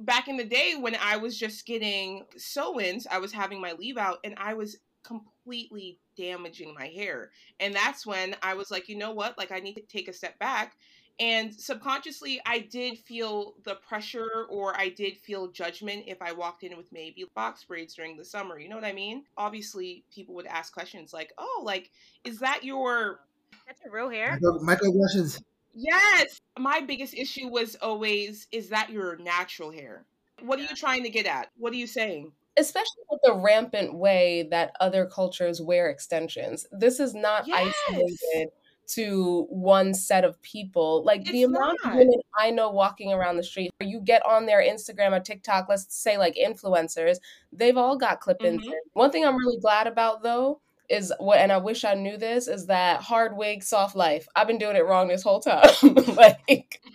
back in the day when I was just getting sew-ins, I was having my leave out, and I was completely damaging my hair. And that's when I was like, you know what? Like I need to take a step back and subconsciously, I did feel the pressure or I did feel judgment if I walked in with maybe box braids during the summer. You know what I mean? Obviously, people would ask questions like, oh, like, is that your. That's your real hair. Micro, microaggressions. Yes! My biggest issue was always, is that your natural hair? What are you trying to get at? What are you saying? especially with the rampant way that other cultures wear extensions. This is not Yes. isolated to one set of people. Like the It's amount of women I know walking around the street, you get on their Instagram or TikTok, let's say like influencers, they've all got clip ins. Mhm. One thing I'm really glad about though is what, and I wish I knew this, is that hard wig, soft life. I've been doing it wrong this whole time. [laughs] like, [laughs]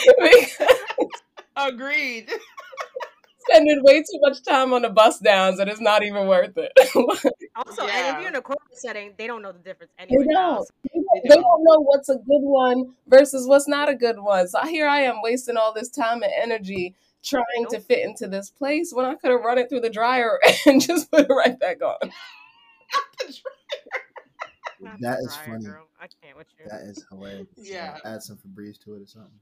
[laughs] Agreed. Spending way too much time on the bus downs and it's not even worth it. [laughs] Also, and if you're in a corporate setting, they don't know the difference they anyway. now, don't. They They don't don't. know what's a good one versus what's not a good one. So here I am wasting all this time and energy trying to fit into this place when I could have run it through the dryer [laughs] and just put it right back on. [laughs] Not That the is dryer, funny. girl. I can't with you. That is hilarious. Yeah. Add some Febreze to it or something.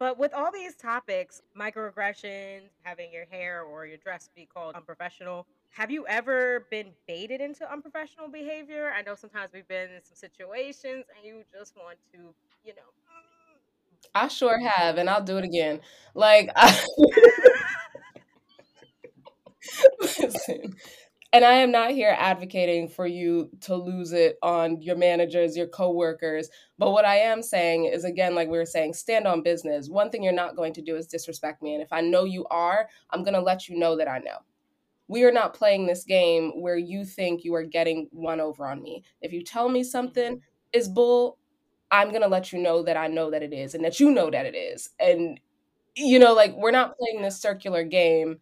But with all these topics, microaggressions, having your hair or your dress be called unprofessional, have you ever been baited into unprofessional behavior? I know sometimes we've been in some situations and you just want to, you know. I sure mm. have, and I'll do it again. Like, I, [laughs] [laughs] listen, and I am not here advocating for you to lose it on your managers, your coworkers. But what I am saying is, again, like we were saying, stand on business. One thing you're not going to do is disrespect me. And if I know you are, I'm going to let you know that I know. We are not playing this game where you think you are getting one over on me. If you tell me something is bull, I'm going to let you know that I know that it is and that you know that it is. And, you know, like we're not playing this circular game.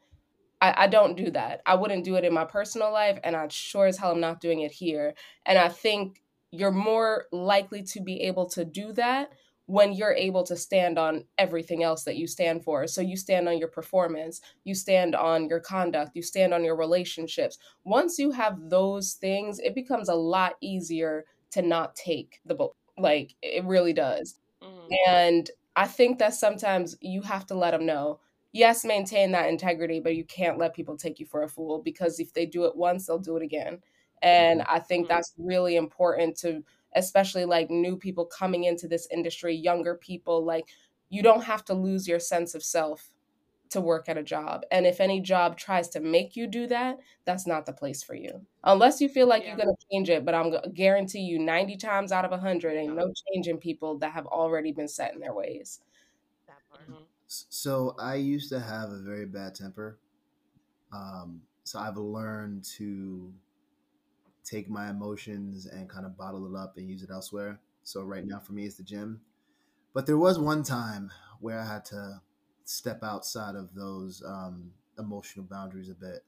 I, I don't do that. I wouldn't do it in my personal life, and I sure as hell am not doing it here. And I think you're more likely to be able to do that when you're able to stand on everything else that you stand for. So you stand on your performance, you stand on your conduct, you stand on your relationships. Once you have those things, it becomes a lot easier to not take the bull. Like it really does. Mhm. And I think that sometimes you have to let them know. Yes, maintain that integrity, but you can't let people take you for a fool because if they do it once, they'll do it again. And I think Mhm. that's really important to, especially like new people coming into this industry, younger people. Like, you don't have to lose your sense of self to work at a job. And if any job tries to make you do that, that's not the place for you. Unless you feel like Yeah. you're going to change it, but I'm going to guarantee you 90 times out of 100 ain't No. no changing people that have already been set in their ways. That part. Mhm. S- So I used to have a very bad temper. Um, so I've learned to take my emotions and kind of bottle it up and use it elsewhere. So right now for me it's the gym. But there was one time where I had to step outside of those um, emotional boundaries a bit.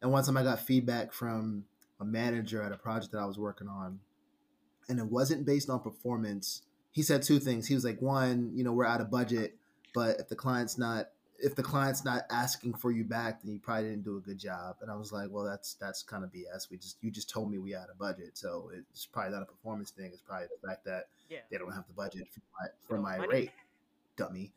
And one time I got feedback from a manager at a project that I was working on, and it wasn't based on performance. He said two things. He was like, one, you know, we're out of budget, but if the client's not if the client's not asking for you back, then you probably didn't do a good job. And I was like, well, that's that's kind of BS. We just you just told me we had a budget, so it's probably not a performance thing. It's probably the fact that Yeah. they don't have the budget for my, for my money. rate, dummy.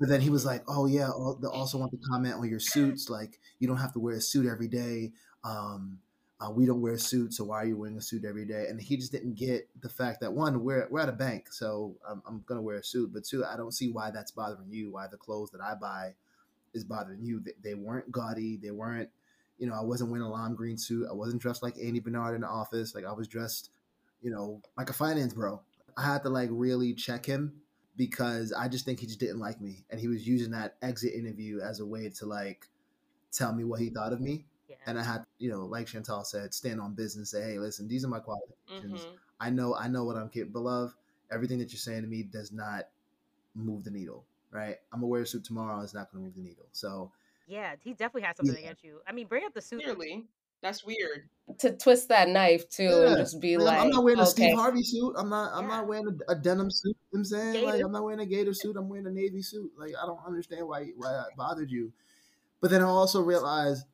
But then he was like, "Oh yeah, they also want to comment on your suits. Like you don't have to wear a suit every day. Um, uh, we don't wear suits, so why are you wearing a suit every day?" And he just didn't get the fact that one, we're we're at a bank, so I'm, I'm gonna wear a suit. But two, I don't see why that's bothering you. Why the clothes that I buy is bothering you? They, they weren't gaudy. They weren't, you know, I wasn't wearing a lime green suit. I wasn't dressed like Andy Bernard in the office. Like I was dressed, you know, like a finance bro. I had to like really check him because I just think he just didn't like me, and he was using that exit interview as a way to like tell me what he thought of me. Yeah. And I had, you know, like Chantel said, stand on business. Say, hey, listen, these are my qualifications. Mhm. I know, I know what I'm capable of. Everything that you're saying to me does not move the needle, right? I'm gonna wear a suit tomorrow. It's not gonna move the needle. So yeah, he definitely has something Yeah. against you. I mean, bring up the suit. Clearly, that's weird. To twist that knife too and just be Like, I'm- like, I'm not wearing a Steve Harvey suit. I'm not. I'm Yeah. not wearing a, a denim suit. You know what I'm saying like I'm not wearing a gator suit. I'm wearing a navy suit. Like I don't understand why why that bothered you. But then I also realized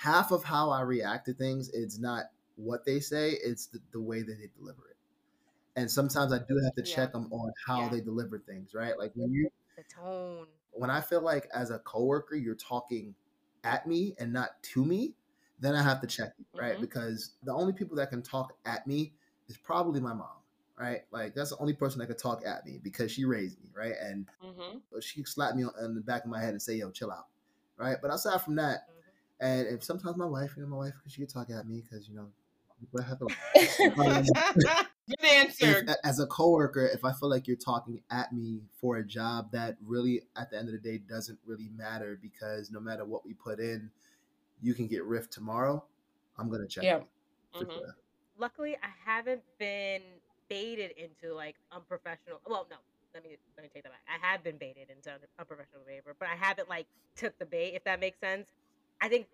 half of how I react to things it's not what they say. It's the, the way that they deliver it. And sometimes I do have to Yeah. check them on how Yeah. they deliver things. Right. Like when you The tone. when I feel like as a coworker you're talking at me and not to me, then I have to check you, right? Mhm. Because the only people that can talk at me is probably my mom, right? Like that's the only person that could talk at me because she raised me, right? And hmm she slapped me on, on the back of my head and say, "Yo, chill out," right? But aside from that, Mhm. and sometimes my wife, you know, my wife, because she could talk at me because you know I have a Good answer. if, as a coworker, if I feel like you're talking at me for a job that really, at the end of the day, doesn't really matter because no matter what we put in, you can get riffed tomorrow. I'm gonna check. Yeah. it, for Mhm. sure. Luckily, I haven't been baited into like unprofessional. Well, no, let me let me take that back. I have been baited into unprofessional behavior, but I haven't like took the bait. If that makes sense. I think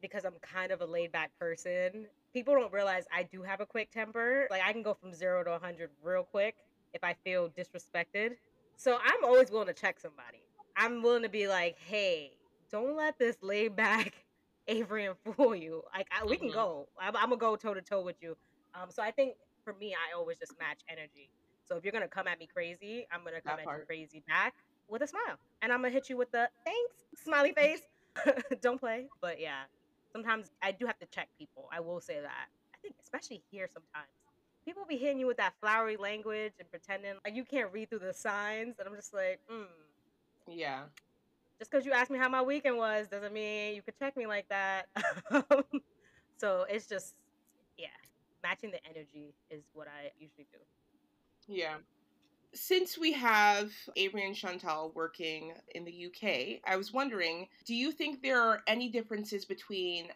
because I'm kind of a laid back person, people don't realize I do have a quick temper. Like I can go from zero to 100 real quick if I feel disrespected. So I'm always willing to check somebody. I'm willing to be like, hey, don't let this laid back [laughs] Avrian fool you. Like I, we can Mhm. go. I'm, I'm gonna go toe to toe with you. Um, so I think for me, I always just match energy. So if you're gonna come at me crazy, I'm gonna come That at you crazy back with a smile, and I'm gonna hit you with the thanks smiley face. [laughs] don't play, but yeah, sometimes I do have to check people. I will say that. I think especially here sometimes. People be hitting you with that flowery language and pretending like you can't read through the signs, and I'm just like, hmm. Yeah. Just because you asked me how my weekend was doesn't mean you could check me like that. [laughs] so it's just, yeah, matching the energy is what I usually do. Yeah. Since we have Avery and Chantel working in the UK, I was wondering do you think there are any differences between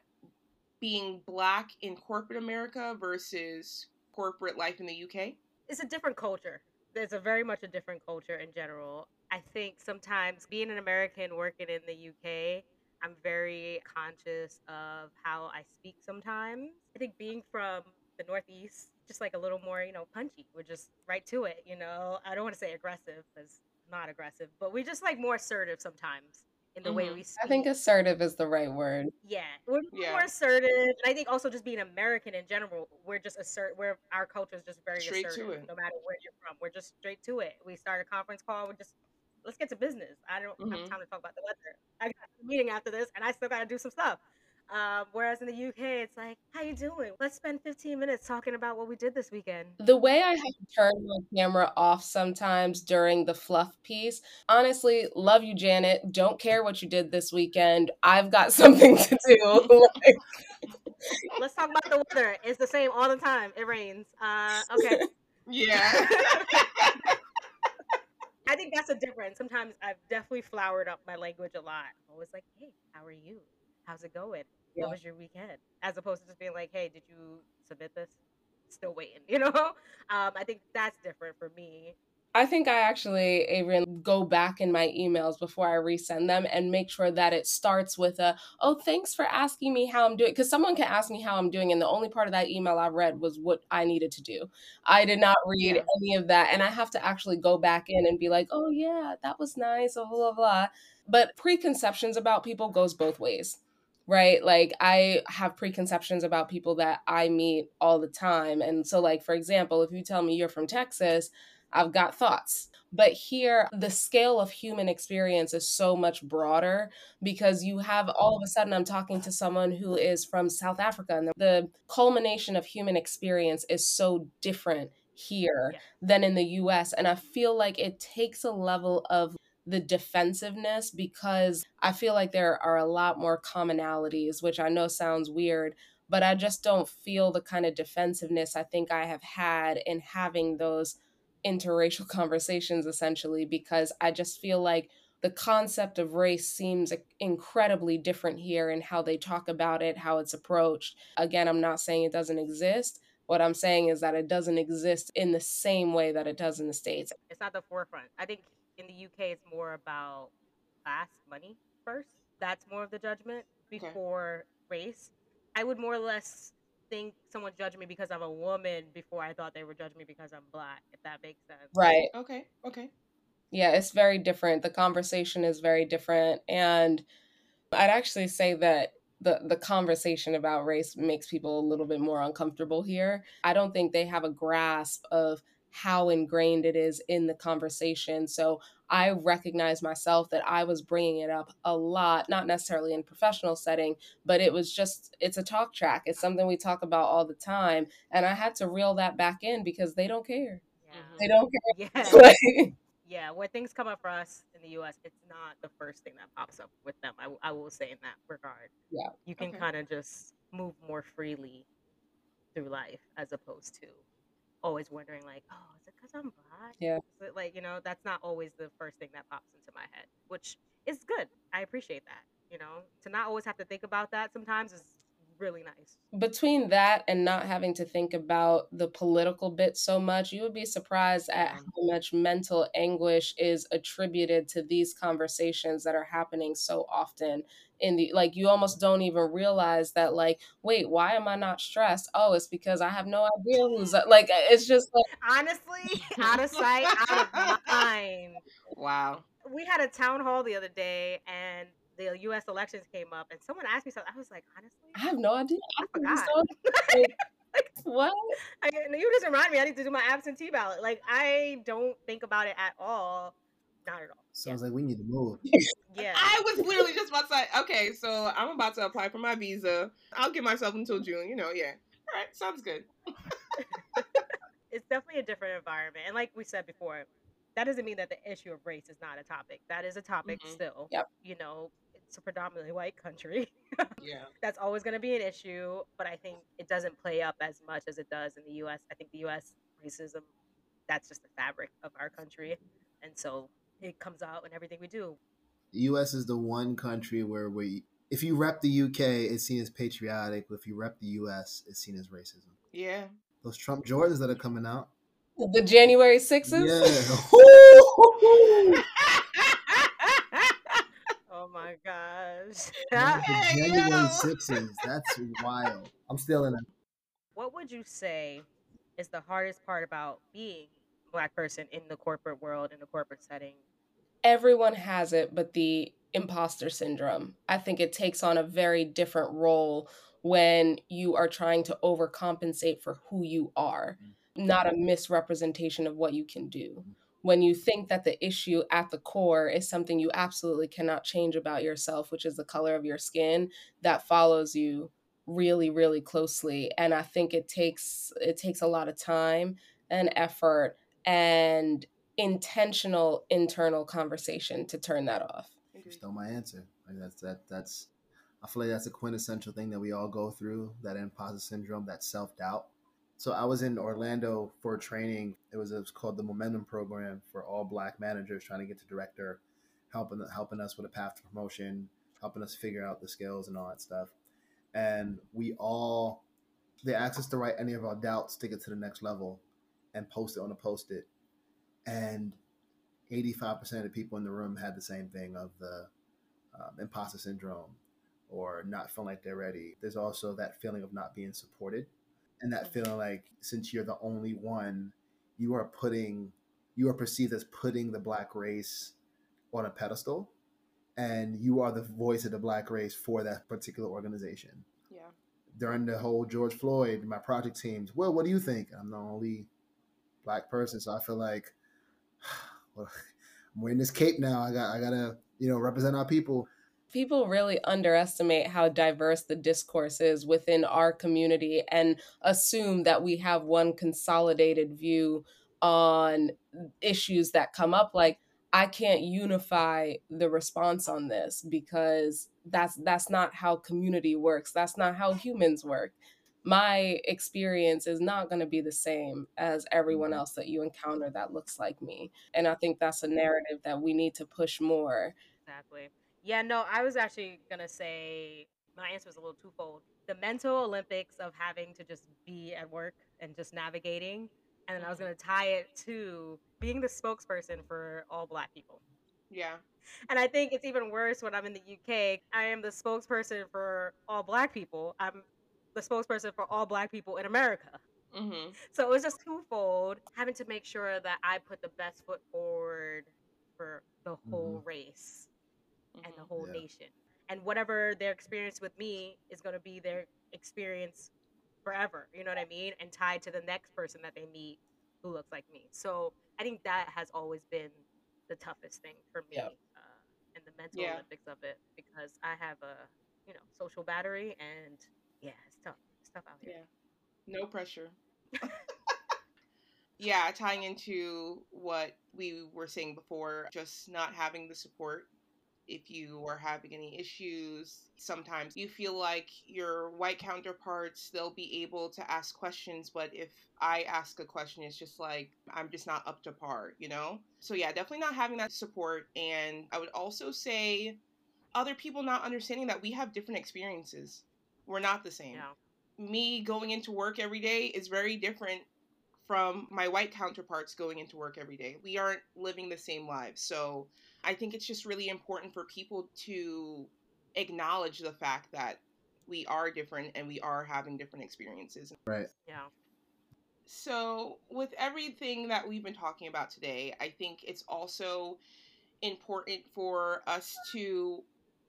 being black in corporate America versus corporate life in the UK? It's a different culture. There's a very much a different culture in general. I think sometimes being an American working in the UK, I'm very conscious of how I speak sometimes. I think being from the Northeast, just like a little more, you know, punchy. We're just right to it, you know. I don't want to say aggressive because not aggressive, but we just like more assertive sometimes in the way Mhm. we speak. I think assertive is the right word. Yeah, we're Yeah. more assertive. And I think also just being American in general, we're just assert. We're our culture is just very Straight to assertive. it. No matter where you're from, we're just straight to it. We start a conference call. We're just let's get to business. I don't Mhm. have time to talk about the weather. I got a meeting after this, and I still got to do some stuff. Um, whereas in the UK, it's like, how you doing? Let's spend 15 minutes talking about what we did this weekend. The way I have to turn my camera off sometimes during the fluff piece, honestly, love you, Janet. Don't care what you did this weekend. I've got [laughs] something to do. Like, Let's talk about the weather. It's the same all the time. It rains. Uh, okay. [laughs] Yeah. [laughs] I think that's a difference. Sometimes I've definitely flowered up my language a lot. I'm always like, hey, how are you? How's it going? Yeah. What was your weekend? As opposed to just being like, hey, did you submit this? Still waiting, [laughs] you know? Um, I think that's different for me. I think I actually, Adrian, go back in my emails before I resend them and make sure that it starts with a, oh, thanks for asking me how I'm doing. Because someone can ask me how I'm doing, and the only part of that email I read was what I needed to do. I did not read Yeah. any of that. And I have to actually go back in and be like, oh, yeah, that was nice, blah, blah, blah. But preconceptions about people goes both ways. Right. Like I have preconceptions about people that I meet all the time. And so, like, for example, if you tell me you're from Texas, I've got thoughts. But here, the scale of human experience is so much broader because you have all of a sudden, I'm talking to someone who is from South Africa, and the, the culmination of human experience is so different here Yeah. than in the US. And I feel like it takes a level of the defensiveness because I feel like there are a lot more commonalities, which I know sounds weird, but I just don't feel the kind of defensiveness I think I have had in having those interracial [laughs] conversations essentially because I just feel like the concept of race seems incredibly different here in how they talk about it, how it's approached. Again, I'm not saying it doesn't exist. What I'm saying is that it doesn't exist in the same way that it does in the States. It's not the forefront. I think in the UK, it's more about class, money first. That's more of the judgment Okay. before race. I would more or less think someone judged me because I'm a woman before I thought they were judging me because I'm black, if that makes sense. Right. Okay. Okay. Yeah, it's very different. The conversation is very different. And I'd actually say that the, the conversation about race makes people a little bit more uncomfortable here. I don't think they have a grasp of how ingrained it is in the conversation. So I recognize myself that I was bringing it up a lot, not necessarily in professional setting, but it was just, it's a talk track. It's something we talk about all the time. And I had to reel that back in because they don't care. Mhm. They don't care. Yeah. [laughs] Like, Yeah. When things come up for us in the US, it's not the first thing that pops up with them. I, I will say in that regard. Yeah. You can Okay. kind of just move more freely through life as opposed to always wondering like, oh, is it because I'm black? Yeah. Like you know, that's not always the first thing that pops into my head, which is good. I appreciate that. You know, to not always have to think about that sometimes is really nice. Between that and not having to think about the political bit so much, you would be surprised at how much mental anguish is attributed to these conversations that are happening so often in the like you almost don't even realize that like wait why am i not stressed oh it's because i have no idea who's like it's just like Honestly, [laughs] [laughs] out of sight, out of mind. Wow. We had a town hall the other day, and the U.S. elections came up, and someone asked me something. I was like, honestly, i have no idea I I just forgot. don't- [laughs] like, what I, you just remind me. I need to do my absentee ballot. Like I don't think about it at all. Not at all. Sounds like we need to move. Yeah. I was literally just about to say, okay, so I'm about to apply for my visa. I'll give myself until June, you know, yeah. All right, sounds good. [laughs] it's definitely a different environment. And like we said before, that doesn't mean that the issue of race is not a topic. That is a topic Mhm. still. Yep. You know, it's a predominantly white country. [laughs] Yeah. That's always going to be an issue, but I think it doesn't play up as much as it does in the US. I think the US racism, that's just the fabric of our country. And so it comes out in everything we do. The U.S. is the one country where we, if you rep the UK, it's seen as patriotic. But if you rep the U.S., it's seen as racism. Yeah. Those Trump Jordans that are coming out. the january 6th Yeah. [laughs] [laughs] Oh my gosh. Yeah, the Hey, January yo. sixes. That's wild. I'm still in it. what would you say is the hardest part about being a black person in the corporate world in the corporate setting everyone has it, but the imposter syndrome. I think it takes on a very different role when you are trying to overcompensate for who you are, mm-hmm. not a misrepresentation of what you can do. Mm-hmm. When you think that the issue at the core is something you absolutely cannot change about yourself, which is the color of your skin, that follows you really really closely and i think it takes it takes a lot of time and effort and intentional internal conversation to turn that off. You stole my answer. Like that's that. That's. I feel like that's a quintessential thing that we all go through. That imposter syndrome, that self doubt. So I was in Orlando for training. It was, it was called the Momentum Program for all Black managers trying to get to director, helping helping us with a path to promotion, helping us figure out the skills and all that stuff. And we all, they asked us to write any of our doubts to get to the next level, and post it on a post it. And 85% of the people in the room had the same thing of the um, imposter syndrome or not feeling like they're ready. There's also that feeling of not being supported and that mm-hmm. feeling like since you're the only one, you are putting, you are perceived as putting the black race on a pedestal and you are the voice of the black race for that particular organization. Yeah. During the whole George Floyd, my project teams, well, what do you think? I'm the only black person, so I feel like [sighs] well, [sighs] I'm wearing this cape now. I got I gotta, you know, represent our people. People really underestimate how diverse the discourse is within our community and assume that we have one consolidated view on issues that come up like I can't unify the response on this because that's that's not how community works. That's not how humans work. My experience is not going to be the same as everyone mm-hmm. else that you encounter that looks like me. And I think that's a narrative that we need to push more. Exactly. Yeah, no, I was actually gonna say my answer was a little twofold. The mental Olympics of having to just be at work and just navigating, and then I was gonna tie it to being the spokesperson for all Black people. Yeah. And I think it's even worse when I'm in the UK. I am the spokesperson for all Black people. I'm the spokesperson for all Black people in America. Mm-hmm. So it was just twofold, having to make sure that I put the best foot forward for the whole race and the whole Yeah. nation. And whatever their experience with me is going to be their experience forever. You know what I mean? And tied to the next person that they meet who looks like me. So I think that has always been the toughest thing for me Yep. uh, in the mental Yeah. Olympics of it because I have a you know social battery and yeah, it's tough. It's tough out here. Yeah. No pressure. [laughs] yeah, tying into what we were saying before, just not having the support if you are having any issues. Sometimes you feel like your white counterparts, they'll be able to ask questions, but if I ask a question, it's just like I'm just not up to par, you know? So, yeah, definitely not having that support. And I would also say other people not understanding that we have different experiences. We're not the same. Yeah. Me going into work every day is very different from my white counterparts going into work every day. We aren't living the same lives. So I think it's just really important for people to acknowledge the fact that we are different and we are having different experiences. Right. Yeah. So, with everything that we've been talking about today, I think it's also important for us to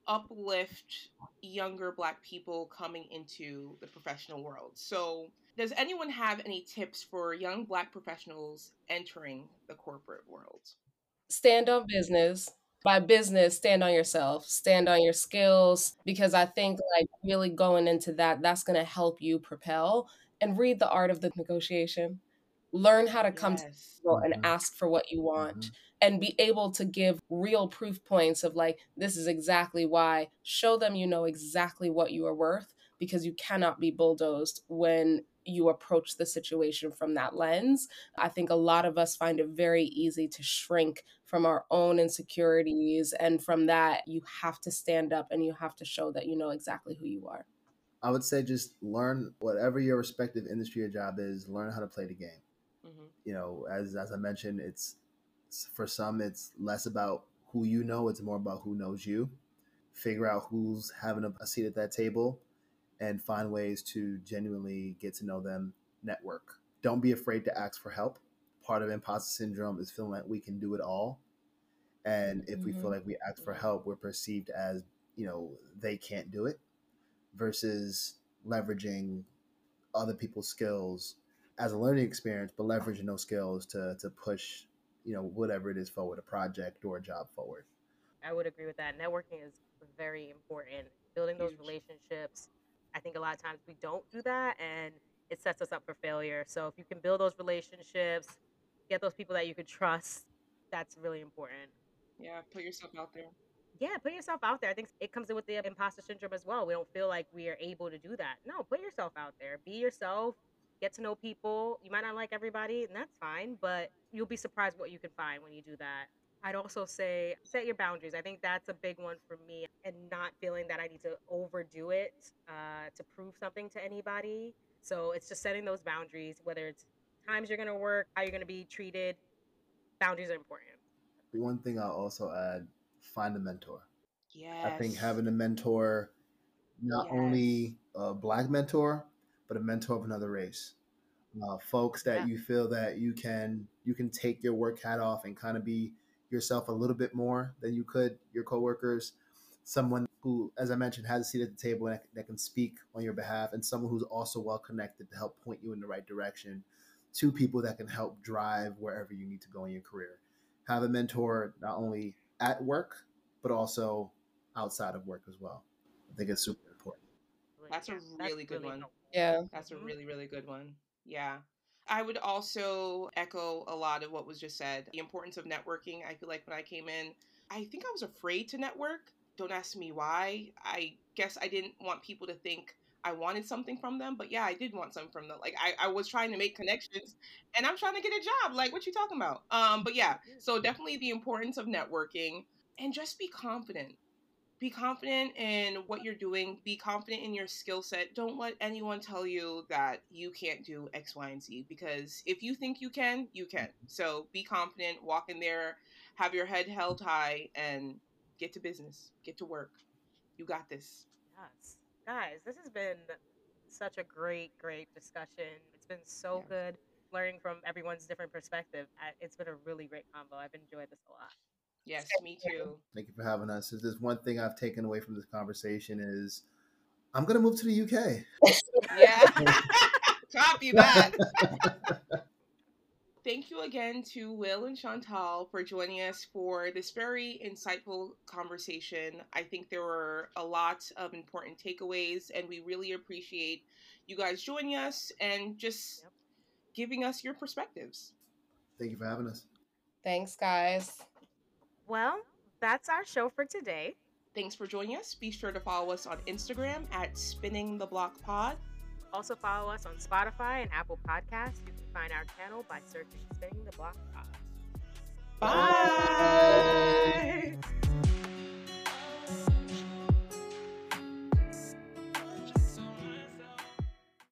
uplift younger Black people coming into the professional world. So, does anyone have any tips for young Black professionals entering the corporate world? Stand on business. By business, stand on yourself, stand on your skills, because I think like really going into that, that's going to help you propel and read the art of the negotiation. Learn how to come to people and Mhm. ask for what you want Mhm. and be able to give real proof points of like, this is exactly why. Show them you know exactly what you are worth because you cannot be bulldozed when you approach the situation from that lens. I think a lot of us find it very easy to shrink from our own insecurities. And from that, you have to stand up and you have to show that you know exactly who you are. I would say just learn whatever your respective industry or job is, learn how to play the game. Mhm. You know, as as I mentioned, it's for some it's less about who you know, it's more about who knows you. Figure out who's having a, a seat at that table and find ways to genuinely get to know them, network. Don't be afraid to ask for help. Part of imposter syndrome is feeling like we can do it all. And if we feel Mhm. like we ask for help, we're perceived as, you know, they can't do it versus leveraging other people's skills as a learning experience, but leveraging those skills to to push, you know, whatever it is forward, a project or a job forward. I would agree with that. Networking is very important. Building those relationships. I think a lot of times we don't do that and it sets us up for failure. So if you can build those relationships, get those people that you could trust, that's really important. Yeah, put yourself out there. Yeah, put yourself out there. I think it comes in with the imposter syndrome as well. We don't feel like we are able to do that. No, put yourself out there. Be yourself. Get to know people. You might not like everybody, and that's fine, but you'll be surprised what you can find when you do that. I'd also say set your boundaries. I think that's a big one for me, and not feeling that I need to overdo it uh, to prove something to anybody. So it's just setting those boundaries, whether it's times you're going to work, how you're going to be treated. Boundaries are important. One thing I'll also add: find a mentor. Yes. I think having a mentor, not Yes. only a black mentor, but a mentor of another race. Uh, folks that Yeah. you feel that you can you can take your work hat off and kind of be yourself a little bit more than you could your coworkers. Someone who, as I mentioned, has a seat at the table and that can speak on your behalf, and someone who's also well connected to help point you in the right direction. Two people that can help drive wherever you need to go in your career. Have a mentor not only at work but also outside of work as well. I think it's super important. That's a Yeah, really good one. helpful. Yeah. That's a Mhm. really, really good one. Yeah. I would also echo a lot of what was just said. The importance of networking. I feel like when I came in, I think I was afraid to network. Don't ask me why. I guess I didn't want people to think I wanted something from them, but yeah, I did want something from them. Like I, I was trying to make connections and I'm trying to get a job. Like what you talking about? Um, but yeah, so definitely the importance of networking and just be confident be confident in what you're doing be confident in your skill set don't let anyone tell you that you can't do x y and z because if you think you can you can mm-hmm. so be confident walk in there have your head held high and get to business get to work you got this Yes. Guys, this has been such a great, great discussion. It's been so Yeah. good learning from everyone's different perspective. It's been a really great combo. I've enjoyed this a lot. Yes me too Thank you for having us. If there's one thing I've taken away from this conversation is I'm gonna move to the UK. yeah [laughs] [laughs] copy that Thank you again to Will and Chantel for joining us for this very insightful conversation. I think there were a lot of important takeaways, and we really appreciate you guys joining us and just Yep. giving us your perspectives. Thank you for having us. Thanks, guys. Well, that's our show for today. Thanks for joining us. Be sure to follow us on Instagram at Spinning the Block Pod. Also follow us on Spotify and Apple Podcasts. You can find our channel by searching Spinning the Block Pod. Bye. Bye.